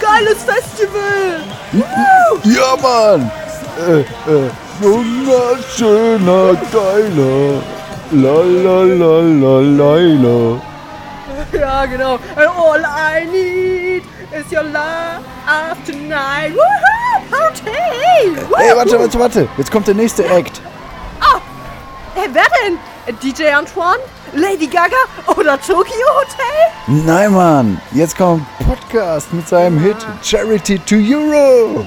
geiles Festival. Ja, Mann! Äh, äh, junger, schöner, geiler. La la la la laila. Ja, genau. And all I need is your love tonight. Woohoo! Party! Ey, warte, warte, warte. Jetzt kommt der nächste Act. Hey, wer denn? DJ Antoine? Lady Gaga? Oder Tokyo Hotel? Nein, Mann. Jetzt kommt Podcast mit seinem Hit Charity to Euro.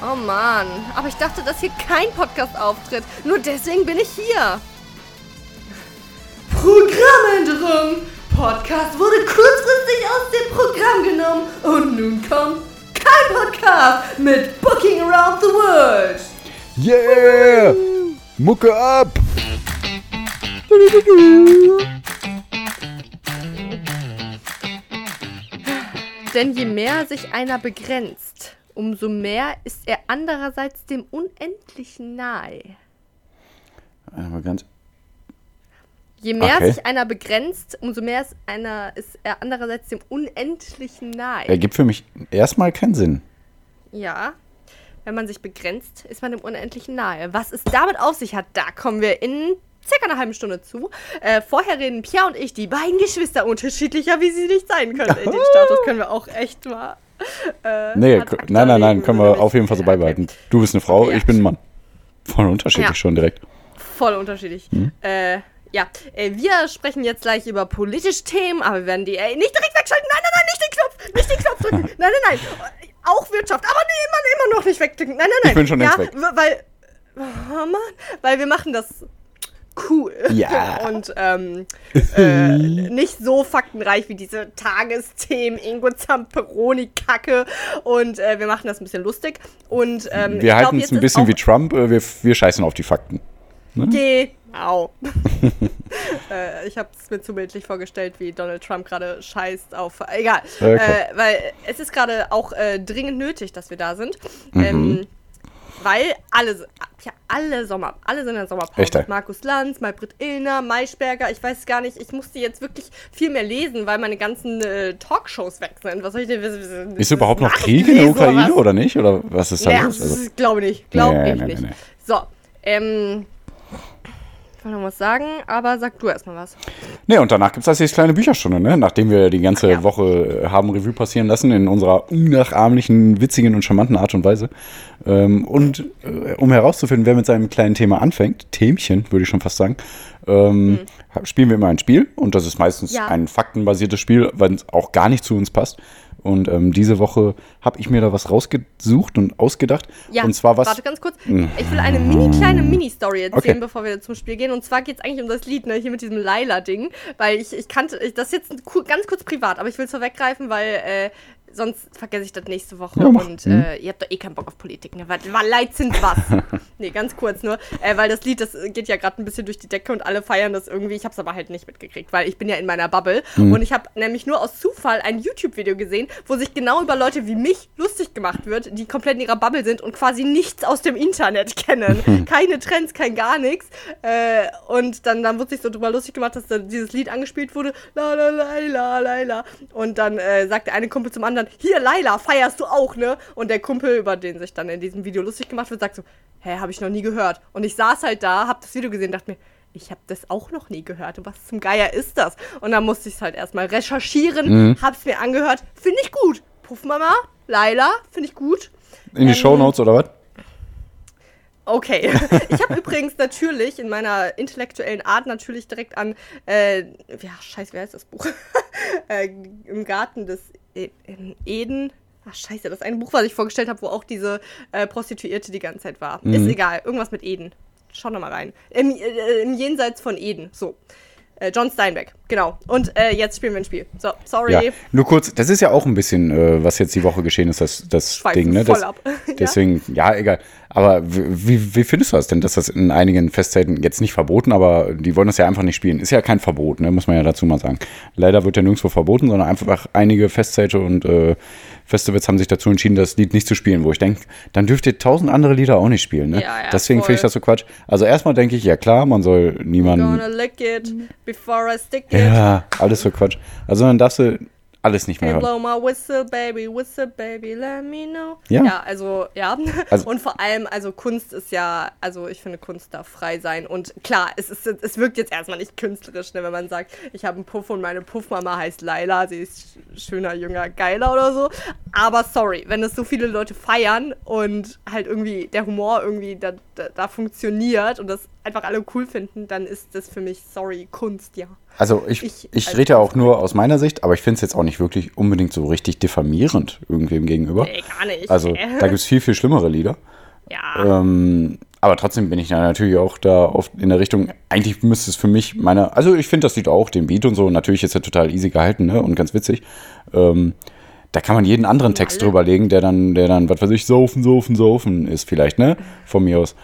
Oh Mann, aber ich dachte, dass hier kein Podcast-Auftritt. Nur deswegen bin ich hier. Programmänderung! Podcast wurde kurzfristig aus dem Programm genommen und nun kommt kein Podcast mit Booking Around the World. Yeah! Mucke ab! Denn je mehr sich einer begrenzt, umso mehr ist er andererseits dem Unendlichen nahe. Aber ganz. Je mehr Okay. sich einer begrenzt, umso mehr ist, einer, ist er andererseits dem Unendlichen nahe. Ergibt für mich erstmal keinen Sinn. Ja. Wenn man sich begrenzt, ist man dem Unendlichen nahe. Was es damit auf sich hat, da kommen wir in circa einer halben Stunde zu. Äh, vorher reden Pia und ich, die beiden Geschwister, unterschiedlicher, wie sie nicht sein können. Ey, Den Status können wir auch echt mal. Äh, Nee, nein, nein, nein, können wir auf jeden Fall so Ja, okay. beibehalten. Du bist eine Frau, ja. ich bin ein Mann. Voll unterschiedlich Ja. schon direkt. Voll unterschiedlich. Hm? Äh, ja, äh, wir sprechen jetzt gleich über politische Themen, aber wir werden die äh, nicht direkt wegschalten. Nein, nein, nein, nicht den Knopf, nicht den Knopf drücken. Nein, nein, nein. Auch Wirtschaft, aber nee, immer, immer noch nicht wegdrücken. Nein, nein, nein. Ich bin schon ja, längst weg. w- Weil, oh Mann, weil wir machen das cool. Ja. Und ähm, äh, nicht so faktenreich wie diese Tagesthemen, Ingo Zamperoni-Kacke. Und äh, wir machen das ein bisschen lustig. Und ähm, Wir halten es ein bisschen wie Trump, äh, wir, wir scheißen auf die Fakten. Genau. äh, ich habe es mir zu bildlich vorgestellt, wie Donald Trump gerade scheißt auf. Egal. Okay. Äh, weil es ist gerade auch äh, dringend nötig, dass wir da sind. Mhm. Ähm, weil alle, ja, alle Sommer, alle sind in der Sommerpause. Echt, ey? Markus Lanz, Maybrit Illner, Maischberger, ich weiß gar nicht, ich musste jetzt wirklich viel mehr lesen, weil meine ganzen äh, Talkshows weg sind. Was soll ich denn wissen? Ist überhaupt noch Krieg in der Ukraine oder nicht? Oder was ist da Ja, los? Also, glaube nicht. Glaube Nee, ich nee, nicht. nee. So, ähm. Ich wollte noch was sagen, aber sag du erstmal was. ne, und danach gibt es das jetzt kleine Bücherstunde, ne? Nachdem wir die ganze Ja. Woche äh, haben Revue passieren lassen in unserer unnachahmlichen, witzigen und charmanten Art und Weise. Ähm, und äh, um herauszufinden, wer mit seinem kleinen Thema anfängt, Themchen, würde ich schon fast sagen, ähm, spielen wir immer ein Spiel. Und das ist meistens. Ja. ein faktenbasiertes Spiel, weil es auch gar nicht zu uns passt. Und ähm, diese Woche habe ich mir da was rausgesucht und ausgedacht. Ja, und zwar was. warte ganz kurz. Ich will eine mini kleine Mini-Story erzählen, Okay. bevor wir zum Spiel gehen. Und zwar geht es eigentlich um das Lied, ne, hier mit diesem Laila-Ding. Weil ich, ich kannte, ich, das ist jetzt ganz kurz privat, aber ich will es vorweggreifen, weil äh, sonst vergesse ich das nächste Woche. Ja, und äh, ihr habt doch eh keinen Bock auf Politik, ne? Weil, weil Leid sind was. nee, ganz kurz nur. Äh, weil das Lied, das geht ja gerade ein bisschen durch die Decke und alle feiern das irgendwie. Ich habe es aber halt nicht mitgekriegt, weil ich bin ja in meiner Bubble. Und ich habe nämlich nur aus Zufall ein YouTube-Video gesehen, wo sich genau über Leute wie mich lustig gemacht wird, die komplett in ihrer Bubble sind und quasi nichts aus dem Internet kennen. Keine Trends, kein gar nichts. Äh, und dann, dann wurde sich so drüber lustig gemacht, dass da dieses Lied angespielt wurde. La la la la la la. Und dann äh, sagt der eine Kumpel zum anderen, hier Laila, feierst du auch, ne? Und der Kumpel, über den sich dann in diesem Video lustig gemacht wird, sagt so, hä, habe ich noch nie gehört. Und ich saß halt da, hab das Video gesehen, dachte mir, ich habe das auch noch nie gehört. Und was zum Geier ist das? Und dann musste ich es halt erstmal recherchieren, hab's mir angehört. Finde ich gut. Puffmama, Laila, finde ich gut. in die ähm, Shownotes oder was? Okay. Ich habe übrigens natürlich in meiner intellektuellen Art natürlich direkt an, äh, ja, scheiße, wer heißt das Buch? äh, Im Garten des Eden. Ach, scheiße, das ist ein Buch, was ich vorgestellt habe, wo auch diese äh, Prostituierte die ganze Zeit war. Ist egal, irgendwas mit Eden. Schau noch mal rein. Im, äh, Im Jenseits von Eden, so. Äh, John Steinbeck, genau. Und äh, jetzt spielen wir ein Spiel. So, sorry. Ja, nur kurz, das ist ja auch ein bisschen, äh, was jetzt die Woche geschehen ist, das, das Ding, ne? voll Das, ab. Ja. Deswegen, ja. egal. Aber wie, wie, findest du das denn, dass das in einigen Festzelten jetzt nicht verboten, aber die wollen das ja einfach nicht spielen? Ist ja kein Verbot, ne? muss man ja dazu mal sagen. Leider wird ja nirgendwo verboten, sondern einfach einige Festzelte und äh, Festivals haben sich dazu entschieden, das Lied nicht zu spielen, wo ich denke, dann dürft ihr tausend andere Lieder auch nicht spielen. Ne? Ja, ja, Deswegen finde ich voll. das so Quatsch. Also erstmal denke ich, ja klar, man soll niemanden Gonna lick it before I stick it. Ja, alles so Quatsch. Also dann darfst du alles nicht mehr Hey, hören. blow my whistle, baby, whistle, baby, let me know. Ja. Ja, also, ja. Also- und vor allem, also Kunst ist ja, also ich finde, Kunst darf frei sein. Und klar, es, ist, es wirkt jetzt erstmal nicht künstlerisch, ne, wenn man sagt, ich habe einen Puff und meine Puffmama heißt Laila, sie ist sch- schöner, jünger, geiler oder so. Aber sorry, wenn es so viele Leute feiern und halt irgendwie der Humor irgendwie da, da, da funktioniert und das einfach alle cool finden, dann ist das für mich, sorry, Kunst, ja. Also ich, Ich ich, rede ja auch nur aus meiner Sicht, aber ich finde es jetzt auch nicht wirklich unbedingt so richtig diffamierend irgendwem gegenüber. Nee, gar nicht. Also da gibt es viel, viel schlimmere Lieder. ja. Ähm, aber trotzdem bin ich da natürlich auch da oft in der Richtung, eigentlich müsste es für mich meine, also ich finde das Lied auch, den Beat und so, natürlich ist er total easy gehalten ne, und ganz witzig. Ähm, da kann man jeden anderen Text drüber legen, der dann, der dann, was weiß ich, saufen, saufen, saufen ist vielleicht, ne? Von mir aus.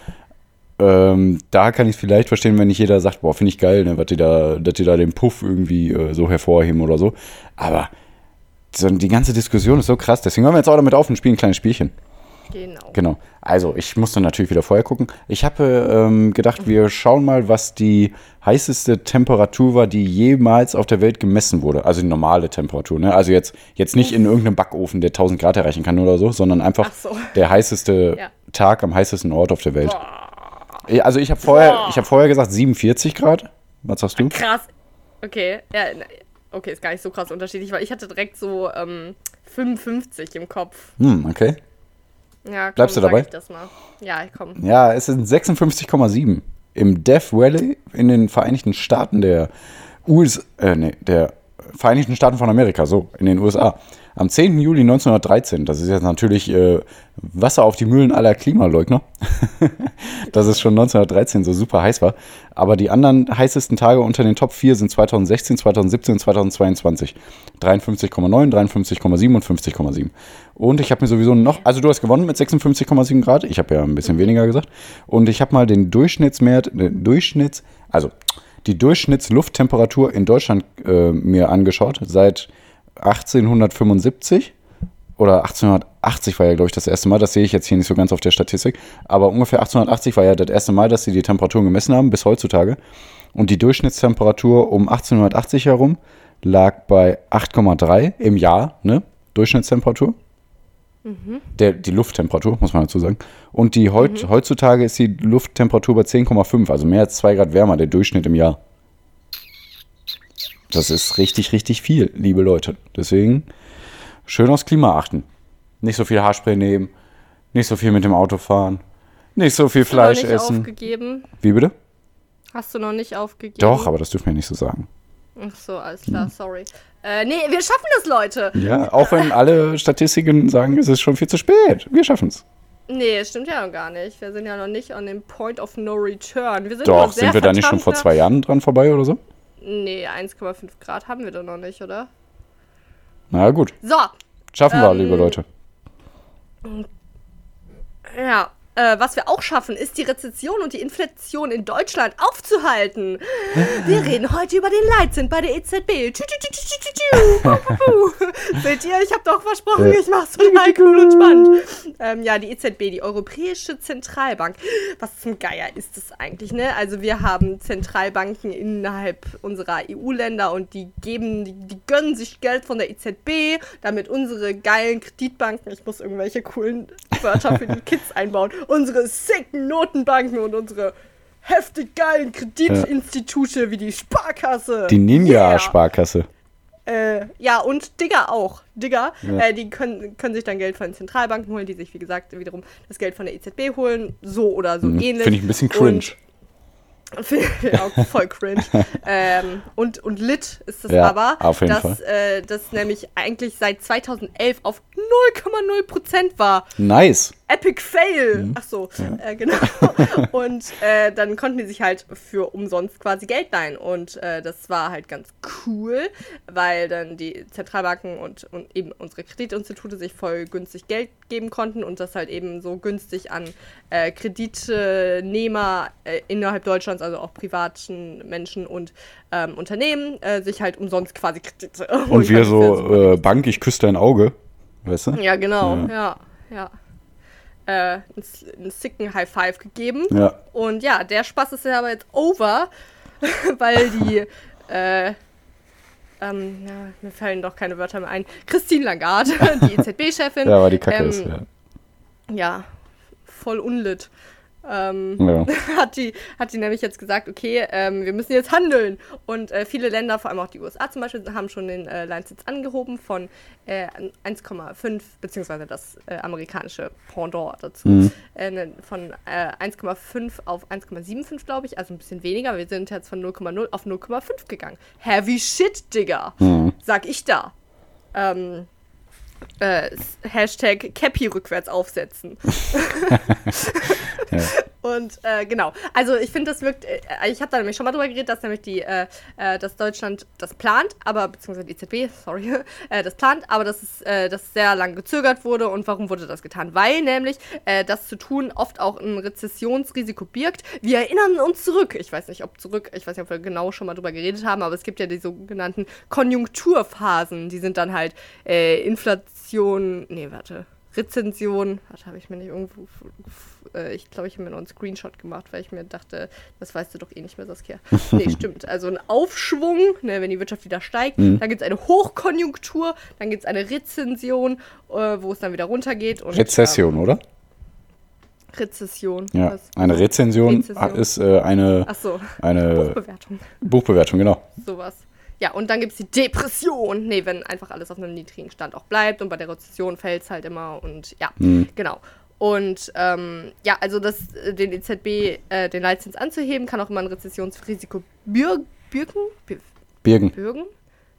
Ähm, da kann ich es vielleicht verstehen, wenn nicht jeder sagt, boah, finde ich geil, ne, was die da, dass die da den Puff irgendwie äh, so hervorheben oder so. Aber so, die ganze Diskussion ist so krass, deswegen hören wir jetzt auch damit auf und spielen ein kleines Spielchen. Genau. Genau. Also, ich musste natürlich wieder vorher gucken. Ich habe ähm, gedacht, wir schauen mal, was die heißeste Temperatur war, die jemals auf der Welt gemessen wurde. Also die normale Temperatur. Ne? Also jetzt, jetzt nicht in irgendeinem Backofen, der 1000 Grad erreichen kann oder so, sondern einfach Ach so. der heißeste Ja. Tag am heißesten Ort auf der Welt. Eh, Also ich habe vorher, ich habe vorher gesagt 47 Grad. Was sagst du? Krass. Okay, ja, okay, ist gar nicht so krass unterschiedlich, weil ich hatte direkt so ähm, 55 im Kopf. Hm, okay. Ja, komm, Bleibst du dabei? Ich. Ja, komm. Ja, es sind 56,7 im Death Valley in den Vereinigten Staaten der US, äh, nee, der Vereinigten Staaten von Amerika, so, in den USA. Am 10. Juli 1913, das ist jetzt natürlich äh, Wasser auf die Mühlen aller Klimaleugner, dass es schon 1913 so super heiß war. Aber die anderen heißesten Tage unter den Top 4 sind 2016, 2017 und 2022. 53,9, 53,7 und 50,7. Und ich habe mir sowieso noch, also du hast gewonnen mit 56,7 Grad, ich habe ja ein bisschen weniger gesagt. Und ich habe mal den Durchschnittswert, Durchschnitts, also die Durchschnittslufttemperatur in Deutschland äh, mir angeschaut seit 1875 oder 1880 war ja, glaube ich, das erste Mal. Das sehe ich jetzt hier nicht so ganz auf der Statistik. Aber ungefähr 1880 war ja das erste Mal, dass sie die Temperaturen gemessen haben, bis heutzutage. Und die Durchschnittstemperatur um 1880 herum lag bei 8,3 im Jahr, ne? Durchschnittstemperatur. Der, die Lufttemperatur, muss man dazu sagen. Und die heut, heutzutage ist die Lufttemperatur bei 10,5, also mehr als 2 Grad wärmer, der Durchschnitt im Jahr. Das ist richtig, richtig viel, liebe Leute. Deswegen schön aufs Klima achten. Nicht so viel Haarspray nehmen, nicht so viel mit dem Auto fahren, nicht so viel Hast du noch Fleisch nicht essen. aufgegeben? Wie bitte? Hast du noch nicht aufgegeben? Doch, aber das dürfen wir nicht so sagen. Ach so, alles klar, sorry. Äh, nee, wir schaffen das, Leute. Ja, auch wenn alle Statistiken sagen, es ist schon viel zu spät. Wir schaffen es. Nee, stimmt ja noch gar nicht. Wir sind ja noch nicht an dem Point of No Return. Wir sind Doch, sind wir da nicht schon vor zwei Jahren dran vorbei oder so? Nee, 1,5 Grad haben wir doch noch nicht, oder? Na gut, So, schaffen wir, Ähm, liebe Leute. Ja, äh, was wir auch schaffen, ist die Rezession und die Inflation in Deutschland aufzuhalten. Wir reden heute über den Leitzins bei der EZB. Tü, tü, tü. Seht ihr, ich habe doch versprochen, ich mach's total cool und spannend. Ähm, ja, die EZB, die Europäische Zentralbank. Was zum Geier ist das eigentlich, ne? Also wir haben Zentralbanken innerhalb unserer EU-Länder und die geben, die, die gönnen sich Geld von der EZB, damit unsere geilen Kreditbanken, ich muss irgendwelche coolen Wörter für die Kids einbauen, unsere sicken Notenbanken und unsere heftig geilen Kreditinstitute wie die Sparkasse. Die Yeah. Ninja-Sparkasse. Äh, ja, und Digger auch. Digger, Ja. äh, die können, können sich dann Geld von den Zentralbanken holen, die sich, wie gesagt, wiederum das Geld von der EZB holen. So oder so ähnlich. Mhm. Finde ich ein bisschen cringe. Und ja, voll cringe. ähm, und, und lit ist es Ja, aber, auf jeden dass Fall. äh, das nämlich eigentlich seit 2011 auf 0,0% war. Nice. Epic Fail. Mhm. Ach so, äh, genau. und äh, dann konnten die sich halt für umsonst quasi Geld leihen. Und äh, das war halt ganz cool, weil dann die Zentralbanken und, und eben unsere Kreditinstitute sich voll günstig Geld geben konnten und das halt eben so günstig an äh, Kreditnehmer äh, innerhalb Deutschlands, also auch privaten Menschen und ähm, Unternehmen, äh, sich halt umsonst quasi Kredite Und wir so, Bank, ich küsse dein Auge. Weißt du? ja, genau, Ja. ja, ja. Äh, einen, sicken High Five gegeben. Ja. Und ja, der Spaß ist ja aber jetzt over, weil die, äh, ähm, ja, mir fallen doch keine Wörter mehr ein. Christine Lagarde, die EZB-Chefin. Ja, weil die Kacke ähm, ist, ja. Ja, voll unlit. Ähm, Ja. hat, die, hat die nämlich jetzt gesagt, okay, ähm, wir müssen jetzt handeln. Und äh, viele Länder, vor allem auch die USA zum Beispiel, haben schon den äh, Leitzins angehoben von äh, 1,5, beziehungsweise das äh, amerikanische Pendant dazu, Mhm. äh, ne, von äh, 1,5 auf 1,75, glaube ich, also ein bisschen weniger. Wir sind jetzt von 0,0 auf 0,5 gegangen. Heavy shit, Digga, Mhm. sag ich da. Ähm, äh, Hashtag Cappy rückwärts aufsetzen. Ja. Und äh, genau, also ich finde, das wirkt, äh, ich habe da nämlich schon mal drüber geredet, dass nämlich die, äh, äh, dass Deutschland das plant, aber, beziehungsweise die EZB, sorry, äh, das plant, aber dass es äh, das sehr lang gezögert wurde und warum wurde das getan? Weil nämlich das zu tun oft auch ein Rezessionsrisiko birgt. Wir erinnern uns zurück, ich weiß nicht, ob zurück, ich weiß nicht, ob wir genau schon mal drüber geredet haben, aber es gibt ja die sogenannten Konjunkturphasen, die sind dann halt Inflation, nee, warte, Rezension, warte, habe ich mir nicht irgendwo, äh, ich glaube, ich habe mir noch einen Screenshot gemacht, weil ich mir dachte, das weißt du doch eh nicht mehr, Saskia. Nee, stimmt. Also ein Aufschwung, ne, wenn die Wirtschaft wieder steigt, dann gibt es eine Hochkonjunktur, dann gibt es eine Rezension, äh, wo es dann wieder runtergeht. Und, Rezession, oder? Ähm, Rezession. Ja. Was? Eine Rezension, Rezession. ist äh, eine, so, eine Buchbewertung. Buchbewertung, genau. sowas. Ja, und dann gibt es die Depression. Nee, wenn einfach alles auf einem niedrigen Stand auch bleibt und bei der Rezession fällt es halt immer und ja, genau. Und ähm, ja, also das, äh, den EZB, äh, den Leitzins anzuheben, kann auch immer ein Rezessionsrisiko bürg bürgen. Bir- Birgen. Bürgen?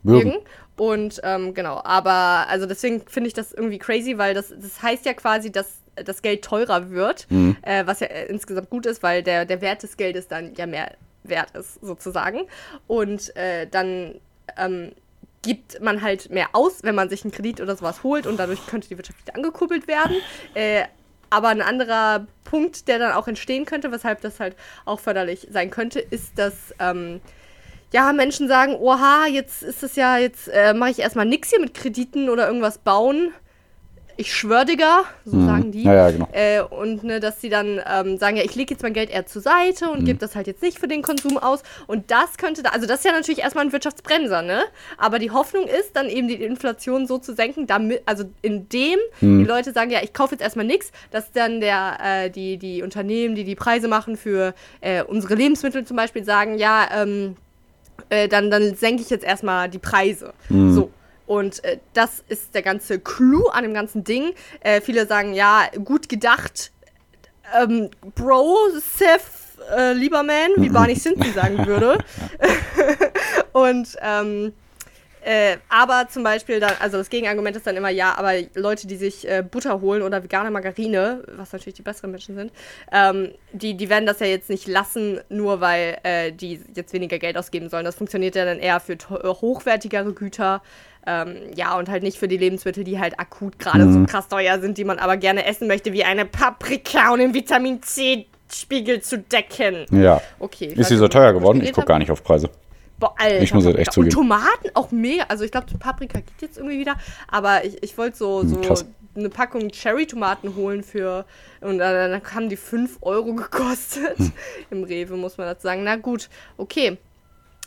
Bürgen. Bürgen. Und ähm, genau, aber also deswegen finde ich das irgendwie crazy, weil das, das heißt ja quasi, dass das Geld teurer wird, äh, was ja äh, insgesamt gut ist, weil der, der Wert des Geldes dann ja mehr wert ist, sozusagen. Und äh, dann ähm, gibt man halt mehr aus, wenn man sich einen Kredit oder sowas holt und dadurch könnte die Wirtschaft wieder angekurbelt werden. Äh, aber ein anderer Punkt, der dann auch entstehen könnte, weshalb das halt auch förderlich sein könnte, ist, dass ähm, ja, Menschen sagen, oha, jetzt ist es ja, jetzt äh, mache ich erstmal nichts hier mit Krediten oder irgendwas bauen. Ich schwör, Digga, so sagen die. Ja, ja, genau. Äh, und ne, dass sie dann ähm, sagen, ja, ich lege jetzt mein Geld eher zur Seite und gebe das halt jetzt nicht für den Konsum aus. Und das könnte da, also das ist ja natürlich erstmal ein Wirtschaftsbremser, ne? Aber die Hoffnung ist, dann eben die Inflation so zu senken, damit, also indem die Leute sagen, ja, ich kaufe jetzt erstmal nichts, dass dann der, äh, die, die Unternehmen, die die Preise machen für äh, unsere Lebensmittel zum Beispiel, sagen, ja, ähm, äh, dann, dann senke ich jetzt erstmal die Preise. So. Und äh, das ist der ganze Clou an dem ganzen Ding. Äh, viele sagen, ja, gut gedacht, ähm, Bro, Seth äh, Lieberman, wie Barney Simpson sagen würde. Und ähm, äh, aber zum Beispiel dann, also das Gegenargument ist dann immer, ja, aber Leute, die sich äh, Butter holen oder vegane Margarine, was natürlich die besseren Menschen sind, ähm, die, die werden das ja jetzt nicht lassen, nur weil äh, die jetzt weniger Geld ausgeben sollen. Das funktioniert ja dann eher für äh, hochwertigere Güter. Ähm, ja, und halt nicht für die Lebensmittel, die halt akut gerade so krass teuer sind, die man aber gerne essen möchte, wie eine Paprika, um den Vitamin C-Spiegel zu decken. Ja. Okay. Ist sie so teuer das geworden? Ich gucke gar nicht auf Preise. Boah, Alter, Ich muss jetzt echt zugeben. Und Tomaten auch mega. Also ich glaube, Paprika gibt jetzt irgendwie wieder. Aber ich, ich wollte so, so Hm, krass. eine Packung Cherry-Tomaten holen für. Und dann, dann haben die 5 Euro gekostet. Hm. Im Rewe, muss man dazu sagen. Na gut, okay.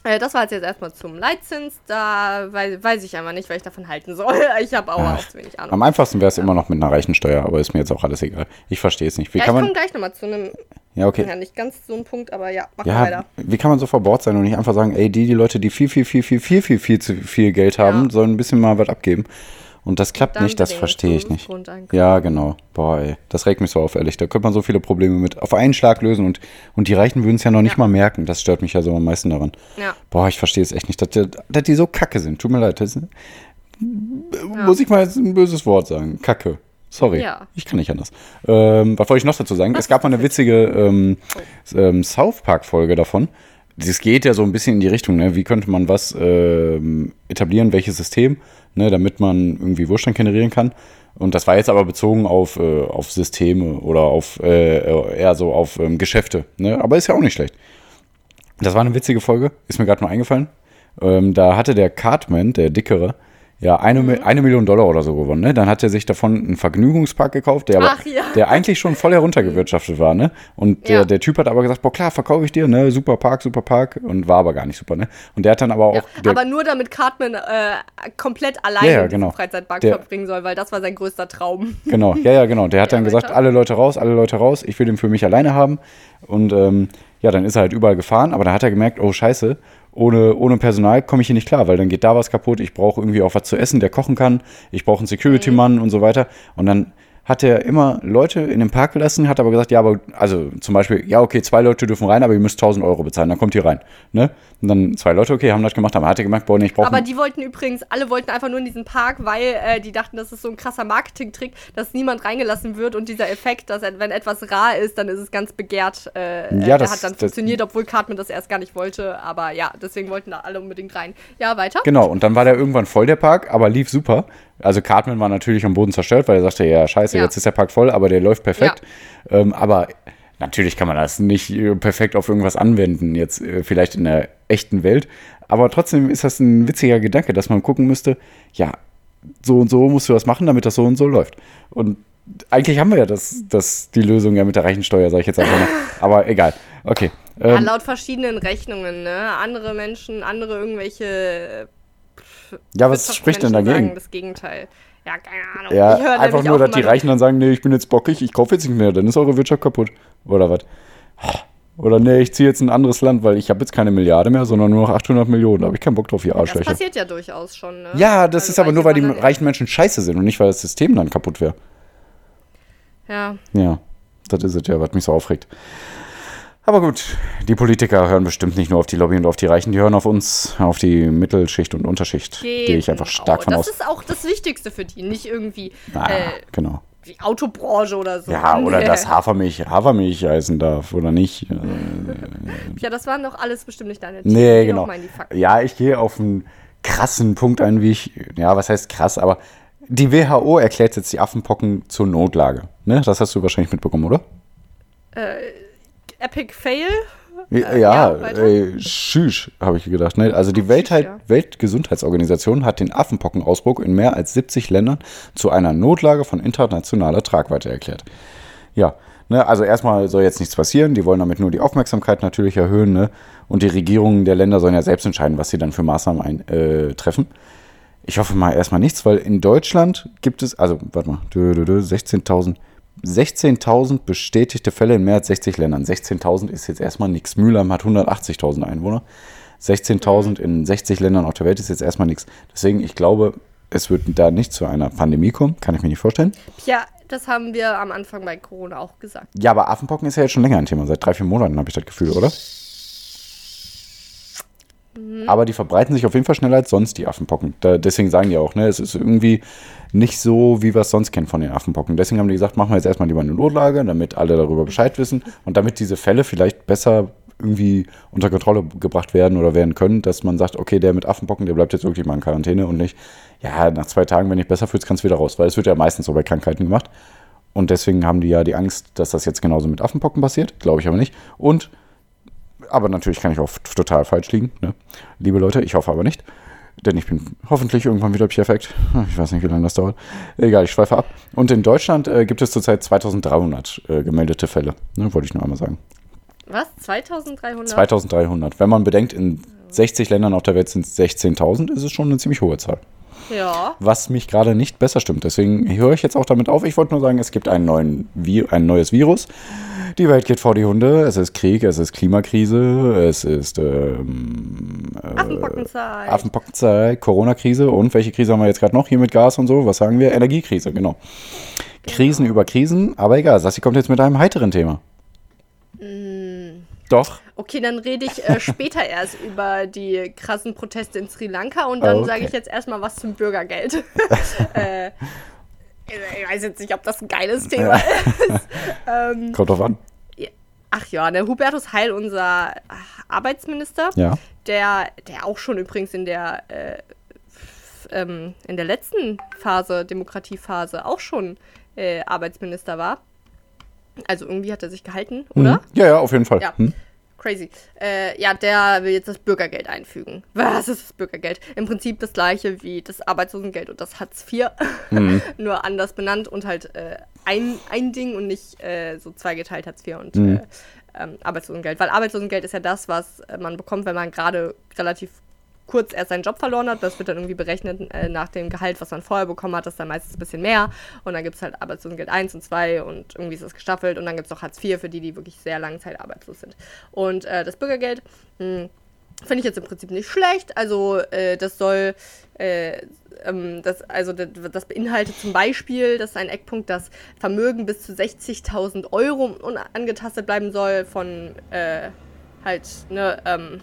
Äh, Das war jetzt erstmal zum Leitzins. Da weiß, weiß ich einfach nicht, was ich davon halten soll. Ich habe auch, auch zu wenig Ahnung. Am einfachsten wäre es immer noch mit einer Reichensteuer, aber ist mir jetzt auch alles egal. Ich verstehe es nicht. Wie Ja, ich kann komme man. gleich nochmal zu einem. Ja, okay. Ja, nicht ganz so ein Punkt, aber ja, machen Ja, weiter. wie kann man so verbohrt sein und nicht einfach sagen, ey, die, die Leute, die viel, viel, viel, viel, viel, viel, viel zu viel Geld haben, Ja. sollen ein bisschen mal was abgeben. Und das klappt nicht, das verstehe ich nicht. Ja, genau. Boah, ey, das regt mich so auf, ehrlich. Da könnte man so viele Probleme mit auf einen Schlag lösen und, und die Reichen würden es ja noch nicht Ja. mal merken. Das stört mich ja so am meisten daran. Ja. Boah, ich verstehe es echt nicht, dass, die- dass die so kacke sind. Tut mir leid. Das, Muss ich mal jetzt ein böses Wort sagen. Kacke. Sorry. Ja. Ich kann nicht anders. Ähm, was wollte ich noch dazu sagen? Es gab mal eine witzige ähm, ähm, South Park-Folge davon. Das geht ja so ein bisschen in die Richtung, ne? Wie könnte man was ähm, etablieren, welches System, ne, damit man irgendwie Wohlstand generieren kann. Und das war jetzt aber bezogen auf, äh, auf Systeme oder auf äh, eher so auf ähm, Geschäfte. Ne? Aber ist ja auch nicht schlecht. Das war eine witzige Folge, ist mir gerade mal eingefallen. Ähm, da hatte der Cartman, der Dickere, Ja, eine, Mhm. Eine Million Dollar oder so gewonnen. Ne? Dann hat er sich davon einen Vergnügungspark gekauft, der, aber, Ach ja. der eigentlich schon voll heruntergewirtschaftet war. Ne? Und der, Ja. der Typ hat aber gesagt, boah klar, verkaufe ich dir, ne? super Park, super Park. Und war aber gar nicht super. Ne? Und der hat dann aber auch... Ja, der, aber nur damit Cartman äh, komplett alleine Ja, genau. Freizeitpark Der- verbringen soll, weil das war sein größter Traum. Genau, ja, ja, genau. Der hat dann gesagt, alle Leute raus, alle Leute raus, ich will den für mich alleine haben. Und ähm, ja, dann ist er halt überall gefahren, aber dann hat er gemerkt, oh scheiße, ohne, ohne Personal komme ich hier nicht klar, weil dann geht da was kaputt, ich brauche irgendwie auch was zu essen, der kochen kann, ich brauche einen Security-Mann und so weiter. Und dann hat er immer Leute in den Park gelassen, hat aber gesagt, ja, aber, also zum Beispiel, ja, okay, zwei Leute dürfen rein, aber ihr müsst 1000 Euro bezahlen, dann kommt ihr rein. Ne? Und dann zwei Leute, okay, haben das gemacht, aber hat er gemerkt, boah, nee, ich brauche Aber die wollten übrigens, alle wollten einfach nur in diesen Park, weil äh, die dachten, das ist so ein krasser Marketing-Trick, dass niemand reingelassen wird und dieser Effekt, dass wenn etwas rar ist, dann ist es ganz begehrt. Äh, Ja, äh, der das- hat dann das- funktioniert, obwohl Cartman das erst gar nicht wollte. Aber ja, deswegen wollten da alle unbedingt rein. Ja, weiter. Genau, und dann war der irgendwann voll, der Park, aber lief super. Also Cartman war natürlich am Boden zerstört, weil er sagte, ja, scheiße, Ja. jetzt ist der Park voll, aber der läuft perfekt. Ähm, aber natürlich kann man das nicht äh, perfekt auf irgendwas anwenden, jetzt äh, vielleicht in der echten Welt. Aber trotzdem ist das ein witziger Gedanke, dass man gucken müsste, ja, so und so musst du das machen, damit das so und so läuft. Und eigentlich haben wir ja das, das, die Lösung ja mit der Rechensteuer, sage ich jetzt einfach mal. Aber egal. Okay. Ja, Ähm, laut verschiedenen Rechnungen, ne? Andere Menschen, andere irgendwelche. Ja, was spricht denn dagegen? Sagen das Gegenteil. Ja, keine Ahnung. Ja, Ich höre einfach nur, dass die Reichen dann sagen, nee, ich bin jetzt bockig, ich kaufe jetzt nicht mehr, dann ist eure Wirtschaft kaputt. Oder was? Oder nee, ich ziehe jetzt in ein anderes Land, weil ich habe jetzt keine Milliarde mehr, sondern nur noch 800 Millionen. Da habe ich keinen Bock drauf, ihr Das Arschlöcher. passiert ja durchaus schon, ne? Ja, das Also ist aber nur, weil die reichen Menschen scheiße sind und nicht, weil das System dann kaputt wäre. Ja, Ja, das ist es ja, was mich so aufregt. Aber gut, die Politiker hören bestimmt nicht nur auf die Lobby und auf die Reichen, die hören auf uns, auf die Mittelschicht und Unterschicht. Gehe ich einfach stark von das aus. ist auch das Wichtigste für die, nicht irgendwie Ah, äh, genau. die Autobranche oder so. Ja, oder Nee. dass Hafermilch Hafermilch heißen darf, oder nicht? Äh, Ja, das waren doch alles bestimmt nicht deine Themen. Nee, genau. Ja, ich gehe auf einen krassen Punkt ein, wie ich, ja, was heißt krass, aber die WHO erklärt jetzt die Affenpocken zur Notlage. Ne? Das hast du wahrscheinlich mitbekommen, oder? Epic Fail? Ja, Äh, ja, äh, schüsch, habe ich gedacht. Ne? Also die Weltheit, schüch, ja. Weltgesundheitsorganisation hat den Affenpockenausbruch in mehr als 70 Ländern zu einer Notlage von internationaler Tragweite erklärt. Ja, ne, also erstmal soll jetzt nichts passieren. Die wollen damit nur die Aufmerksamkeit natürlich erhöhen. Ne? Und die Regierungen der Länder sollen ja selbst entscheiden, was sie dann für Maßnahmen ein, äh, treffen. Ich hoffe mal erstmal nichts, weil in Deutschland gibt es, also warte mal, dö, dö, dö, 16.000 16.000 bestätigte Fälle in mehr als 60 Ländern. 16.000 ist jetzt erstmal nichts. Mülheim hat 180.000 Einwohner. 16.000 in 60 Ländern auf der Welt ist jetzt erstmal nichts. Deswegen, ich glaube, es wird da nicht zu einer Pandemie kommen. Kann ich mir nicht vorstellen. Ja, das haben wir am Anfang bei Corona auch gesagt. Ja, aber Affenpocken ist ja jetzt schon länger ein Thema. Seit drei, vier Monaten habe ich das Gefühl, oder? Aber die verbreiten sich auf jeden Fall schneller als sonst, die Affenpocken. Da, deswegen sagen die auch, ne, es ist irgendwie nicht so, wie wir es sonst kennen von den Affenpocken. Deswegen haben die gesagt, machen wir jetzt erstmal lieber eine Notlage, damit alle darüber Bescheid wissen und damit diese Fälle vielleicht besser irgendwie unter Kontrolle gebracht werden oder werden können, dass man sagt, okay, der mit Affenpocken, der bleibt jetzt wirklich mal in Quarantäne und nicht, ja, nach zwei Tagen, wenn ich besser fühlst, kannst du wieder raus, weil es wird ja meistens so bei Krankheiten gemacht. Und deswegen haben die ja die Angst, dass das jetzt genauso mit Affenpocken passiert. Glaube ich aber nicht. Und, aber natürlich kann ich auch total falsch liegen. Ne? Liebe Leute, ich hoffe aber nicht. Denn ich bin hoffentlich irgendwann wieder perfekt. Ich weiß nicht, wie lange das dauert. Egal, ich schweife ab. Und in Deutschland äh, gibt es zurzeit 2300 äh, gemeldete Fälle. Ne, wollte ich nur einmal sagen. Was? 2300? 2300. Wenn man bedenkt, in 60 Ländern auf der Welt sind es 16.000, ist es schon eine ziemlich hohe Zahl. Ja. was mich gerade nicht besser stimmt. Deswegen höre ich jetzt auch damit auf. Ich wollte nur sagen, es gibt einen neuen Vi ein neues Virus. Die Welt geht vor die Hunde. Es ist Krieg, es ist Klimakrise, es ist ähm, Affenpockenzeit. Affenpockenzeit, Corona-Krise und welche Krise haben wir jetzt gerade noch hier mit Gas und so? Was sagen wir? Energiekrise, genau. Krisen über Krisen, aber egal. Sassi kommt jetzt mit einem heiteren Thema. Doch. Okay, dann rede ich äh, später erst über die krassen Proteste in Sri Lanka und dann Okay. sage ich jetzt erstmal was zum Bürgergeld. äh, ich weiß jetzt nicht, ob das ein geiles Thema ist. Kommt drauf an. Ach ja, der Hubertus Heil, unser Arbeitsminister, Ja. der, der auch schon übrigens in der, äh, ähm, in der letzten Phase, Demokratiephase, auch schon äh, Arbeitsminister war. Also irgendwie hat er sich gehalten, oder? Hm. Ja, ja, auf jeden Fall. Ja. Hm. crazy. Äh, ja, der will jetzt das Bürgergeld einfügen. Was ist das Bürgergeld? Im Prinzip das gleiche wie das Arbeitslosengeld und das Hartz IV, mhm. nur anders benannt und halt äh, ein, ein Ding und nicht äh, so zweigeteilt Hartz IV und mhm. Äh, ähm, Arbeitslosengeld. Weil Arbeitslosengeld ist ja das, was äh, man bekommt, wenn man gerade relativ kurz erst seinen Job verloren hat. Das wird dann irgendwie berechnet äh, nach dem Gehalt, was man vorher bekommen hat. Das ist dann meistens ein bisschen mehr. Und dann gibt es halt Arbeitslosengeld 1 und 2 und irgendwie ist das gestaffelt. Und dann gibt es noch Hartz IV für die, die wirklich sehr lange Zeit arbeitslos sind. Und äh, das Bürgergeld, hm, Finde ich jetzt im Prinzip nicht schlecht. Also äh, das soll, äh, ähm, das, also das, beinhaltet zum Beispiel, das ist ein Eckpunkt, dass Vermögen bis zu 60.000 Euro unangetastet bleiben soll von äh, halt, ne, ähm,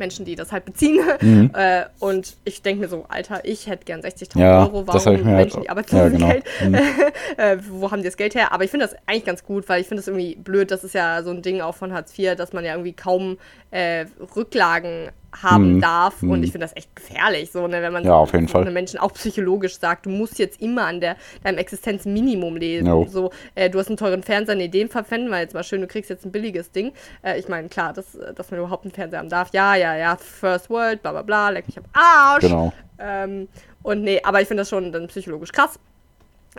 Menschen, die das halt beziehen. Mhm. Äh, und ich denke mir so, Alter, ich hätte gern 60.000 ja, Euro. Warum Menschen, halt, die Arbeitslosengeld? Ja, genau. mhm. äh, wo haben die das Geld her? Aber ich finde das eigentlich ganz gut, weil ich finde das irgendwie blöd. Das ist ja so ein Ding auch von Hartz IV, dass man ja irgendwie kaum äh, Rücklagen haben mhm. darf. Und mhm. ich finde das echt gefährlich, so, ne, wenn man ja, auf jeden Fall. Menschen auch psychologisch sagt, du musst jetzt immer an der, deinem Existenzminimum leben. No. So, äh, du hast einen teuren Fernseher, nee, den verpfänden wir jetzt mal schön, du kriegst jetzt ein billiges Ding. Äh, ich meine, klar, dass, dass man überhaupt einen Fernseher haben darf. Ja, ja, ja, First World, bla bla bla, leck mich am Arsch. Genau. Ähm, und nee, aber ich finde das schon dann psychologisch krass.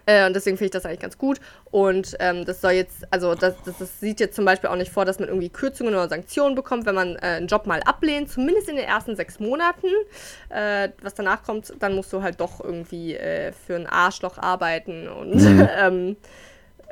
Äh, und deswegen finde ich das eigentlich ganz gut. Und ähm, das soll jetzt, also das, das, das, sieht jetzt zum Beispiel auch nicht vor, dass man irgendwie Kürzungen oder Sanktionen bekommt, wenn man äh, einen Job mal ablehnt, zumindest in den ersten sechs Monaten. Äh, was danach kommt, dann musst du halt doch irgendwie äh, für ein Arschloch arbeiten und mhm. ähm,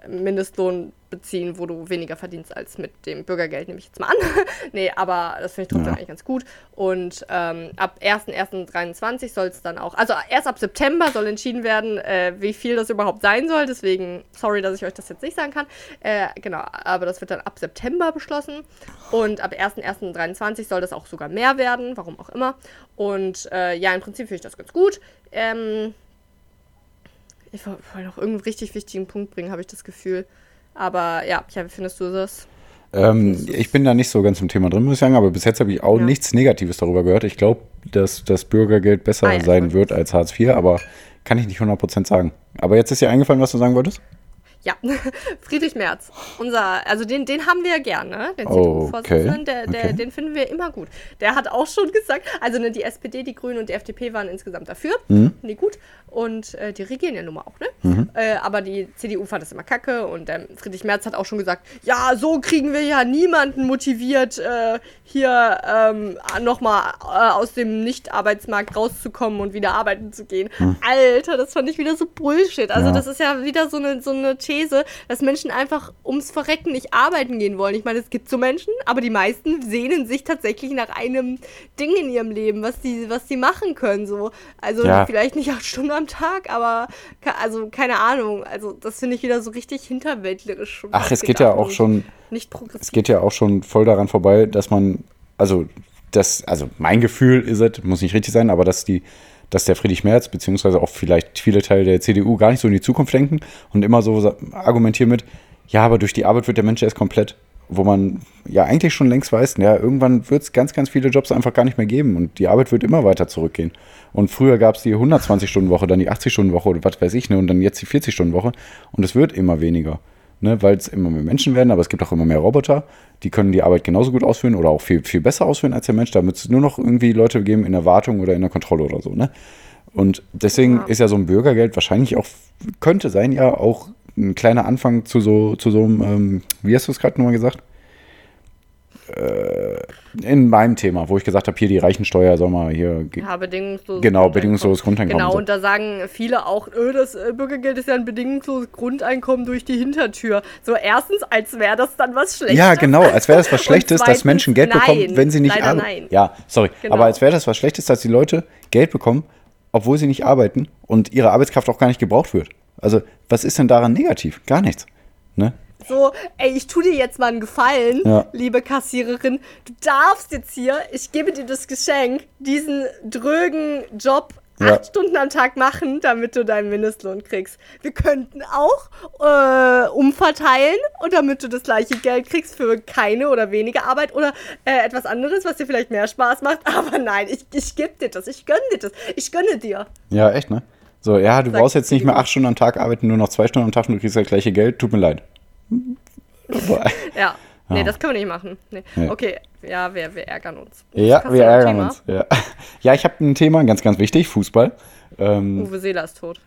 Mindestlohn beziehen, wo du weniger verdienst als mit dem Bürgergeld, nehme ich jetzt mal an. nee, aber das finde ich trotzdem ja. eigentlich ganz gut. Und ähm, ab 1.1.23 soll es dann auch, also erst ab September soll entschieden werden, äh, wie viel das überhaupt sein soll. Deswegen, sorry, dass ich euch das jetzt nicht sagen kann. Äh, genau, aber das wird dann ab September beschlossen. Und ab 1.1.23 soll das auch sogar mehr werden, warum auch immer. Und äh, ja, im Prinzip finde ich das ganz gut. Ähm, ich wollte noch irgendeinen richtig wichtigen Punkt bringen, habe ich das Gefühl. Aber ja, wie findest du das? Ähm, ich bin da nicht so ganz im Thema drin, muss ich sagen, aber bis jetzt habe ich auch ja. nichts Negatives darüber gehört. Ich glaube, dass das Bürgergeld besser ah, ja, sein wird als Hartz IV, aber kann ich nicht 100% sagen. Aber jetzt ist dir eingefallen, was du sagen wolltest? Ja, Friedrich Merz. Unser, also den, den haben wir ja gerne, den CDU-Vorsitzenden, der, der, okay. den finden wir immer gut. Der hat auch schon gesagt, also ne, die SPD, die Grünen und die FDP waren insgesamt dafür, mhm. nee, gut. Und äh, die regieren ja nun mal auch, ne? Mhm. Äh, aber die CDU fand das immer kacke und ähm, Friedrich Merz hat auch schon gesagt, ja, so kriegen wir ja niemanden motiviert, äh, hier ähm, nochmal äh, aus dem Nicht-Arbeitsmarkt rauszukommen und wieder arbeiten zu gehen. Mhm. Alter, das fand ich wieder so Bullshit. Also ja. das ist ja wieder so eine, so eine These, dass Menschen einfach ums Verrecken nicht arbeiten gehen wollen. Ich meine, es gibt so Menschen, aber die meisten sehnen sich tatsächlich nach einem Ding in ihrem Leben, was die, was die machen können. So. Also ja. vielleicht nicht acht Stunden am Tag, aber also keine Ahnung. Also das finde ich wieder so richtig hinterwäldlerisch. Ach, es geht ja auch schon. Nicht progressiv. Es geht ja auch schon voll daran vorbei, dass man, also das, also mein Gefühl ist es, muss nicht richtig sein, aber dass die dass der Friedrich Merz, beziehungsweise auch vielleicht viele Teile der CDU gar nicht so in die Zukunft lenken und immer so argumentieren mit, ja, aber durch die Arbeit wird der Mensch erst komplett. Wo man ja eigentlich schon längst weiß, ja, irgendwann wird es ganz, ganz viele Jobs einfach gar nicht mehr geben und die Arbeit wird immer weiter zurückgehen. Und früher gab es die 120-Stunden-Woche, dann die 80-Stunden-Woche oder was weiß ich, ne, und dann jetzt die 40-Stunden-Woche und es wird immer weniger ne, weil es immer mehr Menschen werden, aber es gibt auch immer mehr Roboter, die können die Arbeit genauso gut ausführen oder auch viel, viel besser ausführen als der Mensch. Da wird es nur noch irgendwie Leute geben in der Wartung oder in der Kontrolle oder so. Ne? Und deswegen ja. ist ja so ein Bürgergeld wahrscheinlich auch, könnte sein, ja auch ein kleiner Anfang zu so, zu so einem, ähm, wie hast du es gerade nochmal gesagt? Äh, in meinem Thema, wo ich gesagt habe, hier die Reichensteuer soll mal hier. Ja, bedingungsloses Genau, bedingungsloses Grundeinkommen. Genau, und da sagen viele auch, öh, das äh, Bürgergeld ist ja ein bedingungsloses Grundeinkommen durch die Hintertür. So, erstens, als wäre das dann was Schlechtes. Ja, genau, als wäre das was Schlechtes, zweitens, dass Menschen Geld nein, bekommen, wenn sie nicht arbeiten. Ja, sorry, genau. aber als wäre das was Schlechtes, dass die Leute Geld bekommen, obwohl sie nicht arbeiten und ihre Arbeitskraft auch gar nicht gebraucht wird. Also, was ist denn daran negativ? Gar nichts. Ne? So, ey, ich tu dir jetzt mal einen Gefallen, ja. liebe Kassiererin. Du darfst jetzt hier, ich gebe dir das Geschenk, diesen drögen Job ja. acht Stunden am Tag machen, damit du deinen Mindestlohn kriegst. Wir könnten auch äh, umverteilen und damit du das gleiche Geld kriegst für keine oder weniger Arbeit oder äh, etwas anderes, was dir vielleicht mehr Spaß macht. Aber nein, ich, ich gebe dir das, ich gönne dir das, ich gönne dir. Ja, echt, ne? So, ja, du Sag brauchst jetzt nicht mehr acht Stunden am Tag arbeiten, nur noch zwei Stunden am Tag und du kriegst das gleiche Geld. Tut mir leid ja. Nee, das können wir nicht machen. Nee. Nee. Okay, ja, wir, wir ärgern uns. Ja, wir ärgern Thema? uns. Ja, ja ich habe ein Thema, ganz, ganz wichtig, Fußball. Ähm, Uwe Seeler ist tot.